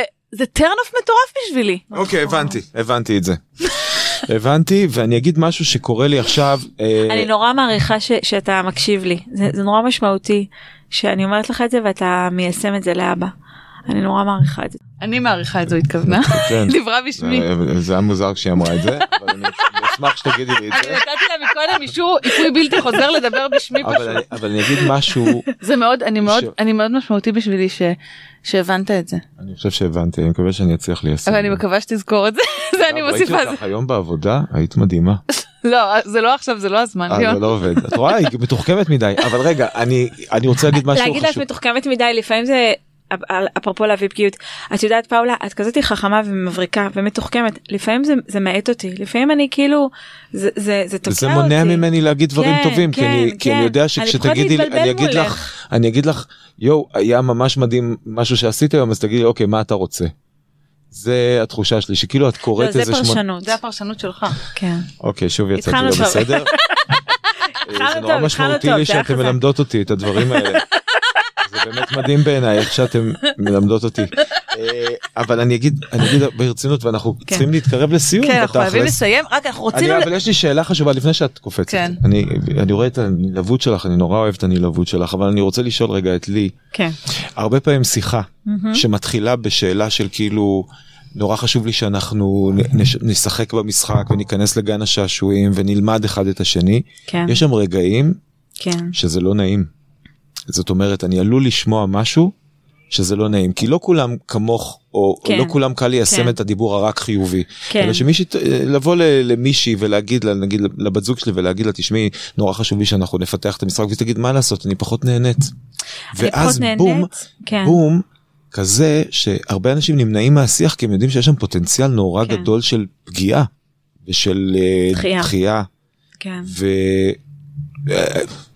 Speaker 2: turn off מטורף בשבילי.
Speaker 3: אוקיי, הבנתי, הבנתי את זה. הבנתי, ואני אגיד משהו שקורה לי עכשיו. אה,
Speaker 4: אני נורא מעריכה ש- שאתה מקשיב לי זה, זה נורא משמעותי שאני אומרת לך את זה ואתה מיישם את זה לאבא. אני נורא מעריכה את זה.
Speaker 2: אני מעריכה את זה, התכוונה.
Speaker 3: כן. *laughs*
Speaker 2: דיברה בשמי.
Speaker 3: זה- היה מוזר כשהיא אמרה את זה, אבל אני אשמח שתגידי לי את
Speaker 2: אני
Speaker 3: זה.
Speaker 2: נתתי לה מקודם אישור עיכוי בלתי חוזר לדבר בשמי
Speaker 3: אבל
Speaker 2: פשוט.
Speaker 3: אני- אבל אני אגיד משהו,
Speaker 2: זה מאוד, אני מאוד, אני משמעותי בשבילי ש- שהבנת את זה.
Speaker 3: אני חושב שהבנתי, אני מקווה שאני אצליח ליישם.
Speaker 2: אבל אני מקווה שתזכור את זה, *laughs* זה אני
Speaker 3: ראיתי
Speaker 2: מוסיפה.
Speaker 3: אותך היום בעבודה, היית מדהימה. *laughs*
Speaker 2: לא, זה לא עכשיו, זה לא הזמן.
Speaker 3: אה, זה לא עובד. את רואה, היא מתוחכמת מדי. אבל רגע, אני אני רוצה להגיד משהו
Speaker 4: להגיד לך
Speaker 3: חשוב.
Speaker 4: מתוחכמת מדי לפעמים זה אפרופו להביא פגיעות את יודעת פאולה את כזאת חכמה ומבריקה ומתוחכמת לפעמים זה, זה מאט אותי לפעמים אני כאילו זה זה זה תוקע
Speaker 3: זה
Speaker 4: אותי.
Speaker 3: מונע ממני להגיד דברים
Speaker 4: כן,
Speaker 3: טובים, כי
Speaker 4: כן,
Speaker 3: אני- כי אני
Speaker 4: כן.
Speaker 3: יודע
Speaker 4: אני
Speaker 3: שכשתגידי,
Speaker 4: פוחדת
Speaker 3: לי- אני
Speaker 4: להתבלבל
Speaker 3: אגיד
Speaker 4: מולך.
Speaker 3: לך, אני אגיד לך, יואו, היה ממש מדהים משהו שעשית היום, אז תגידי, אוקיי, מה אתה רוצה? זה התחושה שלי, שכאילו את
Speaker 4: לא,
Speaker 3: קוראת
Speaker 4: זה
Speaker 3: איזה שמונה...
Speaker 4: פרשנות
Speaker 2: זה הפרשנות שלך.
Speaker 4: כן.
Speaker 3: אוקיי, שוב יצאתי לא. בסדר. *laughs*
Speaker 4: התחלנו
Speaker 3: זה נורא משמעותי לי
Speaker 4: זה
Speaker 3: שאתם. מלמדות אותי את הדברים האלה. זה באמת מדהים בעיניי איך שאתם מלמדות אותי. אה, אבל אני אגיד, אני אגיד ברצינות ואנחנו
Speaker 2: כן.
Speaker 3: צריכים להתקרב לסיום.
Speaker 2: כן, אנחנו חייבים. לסיים, רק אנחנו
Speaker 3: אני,
Speaker 2: רצינו...
Speaker 3: אבל יש לי שאלה חשובה לפני שאת קופצת.
Speaker 2: כן.
Speaker 3: אני, אני רואה את הנלהבות שלך, אני נורא אוהב את הנלהבות שלך, אבל אני רוצה לשאול רגע את לי,
Speaker 4: כן.
Speaker 3: הרבה פעמים שיחה שמתחילה בשאלה של כאילו, נורא חשוב לי שאנחנו נש- נשחק במשחק וניכנס לגן השעשועים ונלמד אחד את השני.
Speaker 4: כן.
Speaker 3: יש שם רגעים
Speaker 4: כן.
Speaker 3: שזה לא נעים. זאת אומרת, אני עלול לשמוע משהו שזה לא נעים, כי לא כולם כמוך, או
Speaker 4: כן.
Speaker 3: לא כולם קל ליישם
Speaker 4: כן.
Speaker 3: את הדיבור הרק חיובי.
Speaker 4: כן.
Speaker 3: אלא שמישהי, לבוא למישהי ולהגיד לה, נגיד לבת זוג שלי ולהגיד לה, תשמעי, נורא חשוב לי שאנחנו נפתח את המשחק, והיא תגיד, מה לעשות, אני פחות נהנית.
Speaker 4: אני
Speaker 3: ואז
Speaker 4: פחות נהנית,
Speaker 3: בום,
Speaker 4: כן.
Speaker 3: בום, כזה שהרבה אנשים נמנעים מהשיח כי הם יודעים שיש שם פוטנציאל נורא
Speaker 4: כן.
Speaker 3: גדול של פגיעה ושל אה,
Speaker 4: דחייה.
Speaker 3: דחייה.
Speaker 4: כן.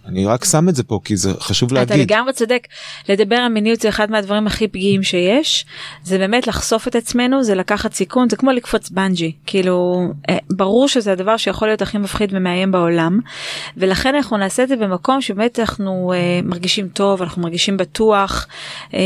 Speaker 3: ואני רק שם את זה פה כי זה חשוב
Speaker 4: אתה
Speaker 3: להגיד.
Speaker 4: לגמרי צודק. לדבר על מיניות זה אחד מהדברים הכי פגיעים שיש. זה באמת לחשוף את עצמנו זה לקחת סיכון זה כמו לקפוץ בנג'י. כאילו אה, ברור שזה הדבר שיכול להיות הכי מפחיד ומאיים בעולם. ולכן אנחנו נעשה את זה במקום שבאמת אנחנו אה, מרגישים טוב אנחנו מרגישים בטוח אה,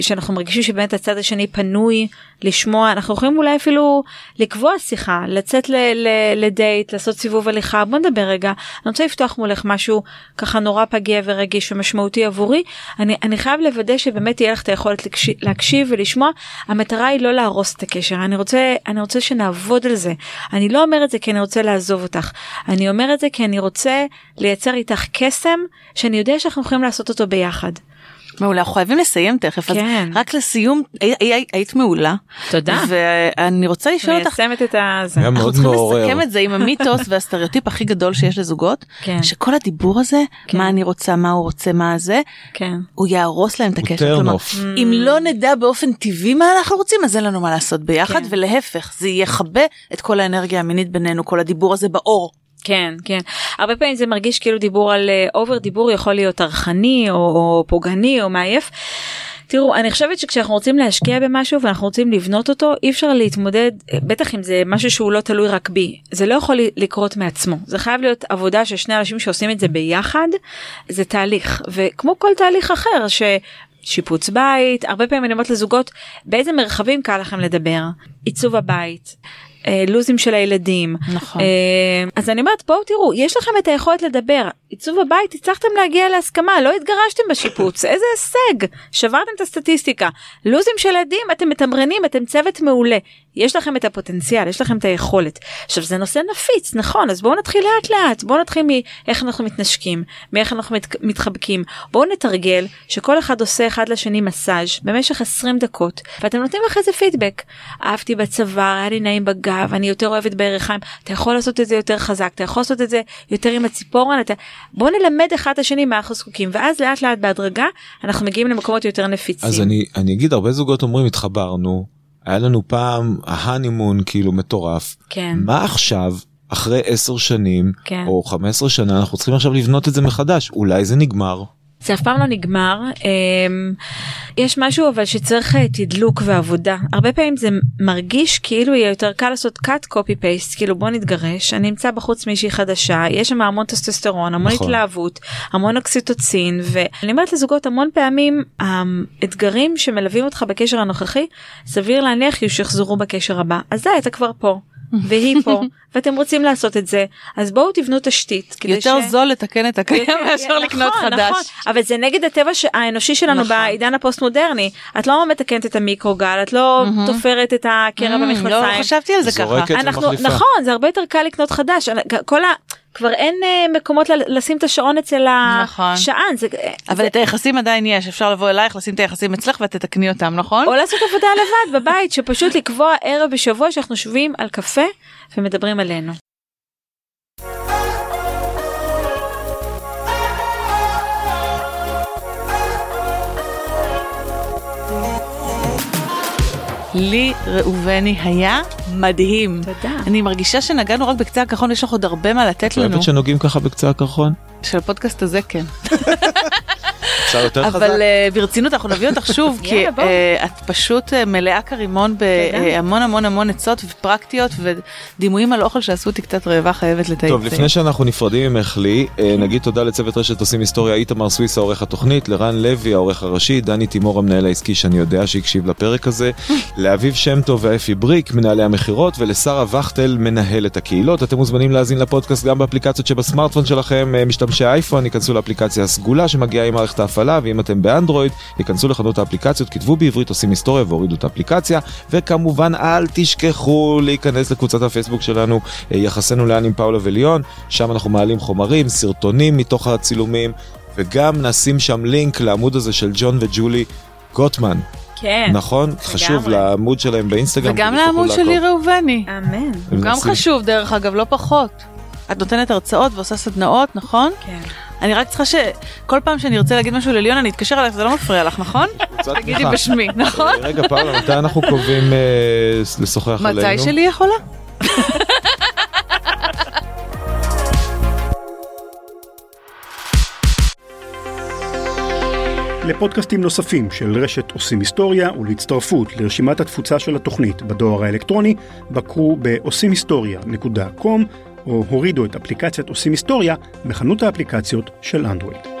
Speaker 4: שאנחנו מרגישים שבאמת הצד השני פנוי לשמוע אנחנו יכולים אולי אפילו לקבוע שיחה לצאת ל- ל- לדייט לעשות סיבוב הליכה. בוא נדבר רגע. אני רוצה לפתוח מולך משהו ככה נורא פגיע ורגיש ומשמעותי עבורי. אני אני חייב לוודא שבאמת תהיה לך את היכולת להקשיב, להקשיב ולשמוע. המטרה היא לא להרוס את הקשר. אני רוצה אני רוצה שנעבוד על זה. אני לא אומר את זה כי אני רוצה לעזוב אותך. אני אומר את זה כי אני רוצה לייצר איתך קסם שאני יודע שאנחנו יכולים לעשות אותו ביחד.
Speaker 2: מעולה, אנחנו חייבים לסיים תכף, אז
Speaker 4: כן.
Speaker 2: רק לסיום, הי- הי- היית מעולה.
Speaker 4: תודה.
Speaker 2: ואני רוצה לשאול אותך,
Speaker 4: מיישמת את ה...
Speaker 3: היה
Speaker 2: אנחנו
Speaker 3: מאוד
Speaker 2: צריכים
Speaker 3: מעורר.
Speaker 2: לסכם את זה עם המיתוס *laughs* והסטריאוטיפ הכי גדול שיש לזוגות,
Speaker 4: כן.
Speaker 2: שכל הדיבור הזה,
Speaker 4: כן.
Speaker 2: מה אני רוצה, מה הוא רוצה, מה זה,
Speaker 4: כן.
Speaker 2: הוא יהרוס להם את הקשר. כלומר,
Speaker 3: off.
Speaker 2: אם לא נדע באופן טבעי מה אנחנו רוצים, אז אין לנו מה לעשות ביחד,
Speaker 4: כן.
Speaker 2: ולהפך, זה יכבה את כל האנרגיה המינית בינינו, כל הדיבור הזה באור.
Speaker 4: כן כן. הרבה פעמים זה מרגיש כאילו דיבור על אובר דיבור יכול להיות טרחני או, או פוגעני או מעייף. תראו אני חושבת שכשאנחנו רוצים להשקיע במשהו ואנחנו רוצים לבנות אותו אי אפשר להתמודד בטח אם זה משהו שהוא לא תלוי רק בי. זה לא יכול לקרות מעצמו. זה חייב להיות עבודה של שני אנשים שעושים את זה ביחד. זה תהליך. וכמו כל תהליך אחר ש... שיפוץ בית הרבה פעמים אני אומרת לזוגות באיזה מרחבים קל לכם לדבר? עיצוב הבית. אה, לוזים של הילדים.
Speaker 2: נכון.
Speaker 4: אה, אז אני אומרת בואו תראו יש לכם את היכולת לדבר עיצוב הבית הצלחתם להגיע להסכמה לא התגרשתם בשיפוץ איזה הישג שברתם את הסטטיסטיקה לוזים של ילדים אתם מתמרנים אתם צוות מעולה יש לכם את הפוטנציאל, יש לכם את היכולת. עכשיו זה נושא נפיץ, נכון, אז בואו נתחיל לאט לאט, בואו נתחיל מאיך אנחנו מתנשקים, מאיך אנחנו מת, מתחבקים. בואו נתרגל שכל אחד עושה אחד לשני מסאז' במשך 20 דקות, ואתם נותנים אחרי זה פידבק. אהבתי בצוואר, היה לי נעים בגב, אני יותר אוהבת בירכיים, אתה יכול לעשות את זה יותר חזק, אתה יכול לעשות את זה יותר עם הציפורן, אתה... בואו נלמד אחד את השני מה אנחנו זקוקים, ואז לאט לאט בהדרגה אנחנו מגיעים למקומות יותר נפיצים.
Speaker 3: אז אני, אני אגיד, הרבה זוגות אומרים התחברנו, היה לנו פעם ההנימון כאילו מטורף,
Speaker 4: כן.
Speaker 3: מה עכשיו? אחרי 10 שנים
Speaker 4: כן.
Speaker 3: או 15 שנה אנחנו צריכים עכשיו לבנות את זה מחדש אולי זה נגמר.
Speaker 4: זה אף פעם לא נגמר. אמ, יש משהו אבל שצריך אה, תדלוק ועבודה. הרבה פעמים זה מרגיש כאילו יהיה יותר קל לעשות cut copy paste כאילו בוא נתגרש אני אמצא בחוץ מישהי חדשה יש שם המון טסטוסטרון המון
Speaker 3: נכון.
Speaker 4: התלהבות המון אוקסיטוצין ואני אומרת לזוגות המון פעמים האתגרים שמלווים אותך בקשר הנוכחי סביר להניח שיחזרו בקשר הבא אז די אתה כבר פה. והיא פה ואתם רוצים לעשות את זה אז בואו תבנו תשתית
Speaker 2: יותר
Speaker 4: ש...
Speaker 2: זול לתקן את הקיים
Speaker 4: יותר-
Speaker 2: מאשר לקנות
Speaker 4: נכון,
Speaker 2: חדש.
Speaker 4: נכון, אבל זה נגד הטבע ש- האנושי שלנו
Speaker 2: נכון.
Speaker 4: בעידן הפוסט מודרני את לא מתקנת את המיקרוגל את לא תופרת את הקרע
Speaker 2: Mm, לא
Speaker 4: במכנסיים.
Speaker 2: חשבתי על זה ככה.
Speaker 4: אנחנו. נכון זה הרבה יותר קל לקנות חדש כל ה... כבר אין אה, מקומות לשים את השעון אצל
Speaker 2: נכון.
Speaker 4: השען זה,
Speaker 2: אבל
Speaker 4: זה,
Speaker 2: את היחסים עדיין יש אפשר לבוא אלייך לשים את היחסים אצלך ואת תתקני אותם נכון?
Speaker 4: או לעשות עבודה לבד בבית שפשוט לקבוע ערב בשבוע שאנחנו יושבים על קפה ומדברים עלינו.
Speaker 2: לי ראובני היה מדהים.
Speaker 4: תודה.
Speaker 2: אני מרגישה שנגענו רק בקצה הקרחון יש לך עוד הרבה מה לתת
Speaker 3: את
Speaker 2: לנו.
Speaker 3: אוהבת שנוגעים ככה בקצה הקרחון?
Speaker 2: של הפודקאסט הזה כן. *laughs*
Speaker 3: אפשר יותר חזק?
Speaker 2: אבל אה, ברצינות אנחנו נביא אותך שוב *laughs* כי. אה, את פשוט אה, מלאה כרימון בהמון המון המון עצות ופרקטיות ודימויים על אוכל שעשו אותי קצת רעבה חייבת לתייק.
Speaker 3: טוב לפני שאנחנו נפרדים ממך לי נגיד תודה לצוות רשת עושים היסטוריה איתמר סוויסה עורך התוכנית לרן לוי העורך הראשי דני תימור המנהל העסקי שאני יודע שהקשיב לפרק הזה *laughs* לאביב שם טוב ואפי בריק מנהלי המכירות ולשרה וכטל מנהלת הקהילות אתם מוזמנים להאזין לפודקאסט גם באפליקציות שבסמארטפון שלכם משתמשי אייפון ייכנסו לאפליקציה הסגולה שמגיעה עם מערכת ההפעלה ואם אתם באנדרואיד ייכנסו לחנות האפליקציות כתבו בעברית עושים היסטוריה והורידו את האפליקציה וכמובן אל תשכחו להיכנס לקבוצת הפייסבוק שלנו אה, יחסנו לאן עם פאולה וליון שם אנחנו מעלים חומרים סרטונים מתוך הצילומים וגם נשים שם לינק לעמוד הזה של ג'ון וג'ולי גוטמן
Speaker 4: כן.
Speaker 3: נכון חשוב
Speaker 4: לגמרי.
Speaker 3: לעמוד שלהם באינסטגרם
Speaker 2: וגם לעמוד של
Speaker 3: לעקוב.
Speaker 2: לי ראובני.
Speaker 4: אמן.
Speaker 2: הוא גם חשוב דרך אגב לא פחות. את נותנת הרצאות ועושה סדנאות נכון?
Speaker 4: כן.
Speaker 2: אני רק צריכה שכל פעם שאני ארצה להגיד משהו לליון אני אתקשר אלייך זה לא מפריע לך נכון? תגידי. בשמי נכון?
Speaker 3: אה, רגע פאולה מתי אנחנו קובעים אה, לשוחח עלינו?
Speaker 2: מתי שלי יכולה?
Speaker 1: לפודקאסטים נוספים של רשת עושים היסטוריה ולהצטרפות לרשימת התפוצה של התוכנית בדואר האלקטרוני, בקרו בעושים היסטוריה.com או הורידו את אפליקציית עושים היסטוריה בחנות האפליקציות של אנדרואיד.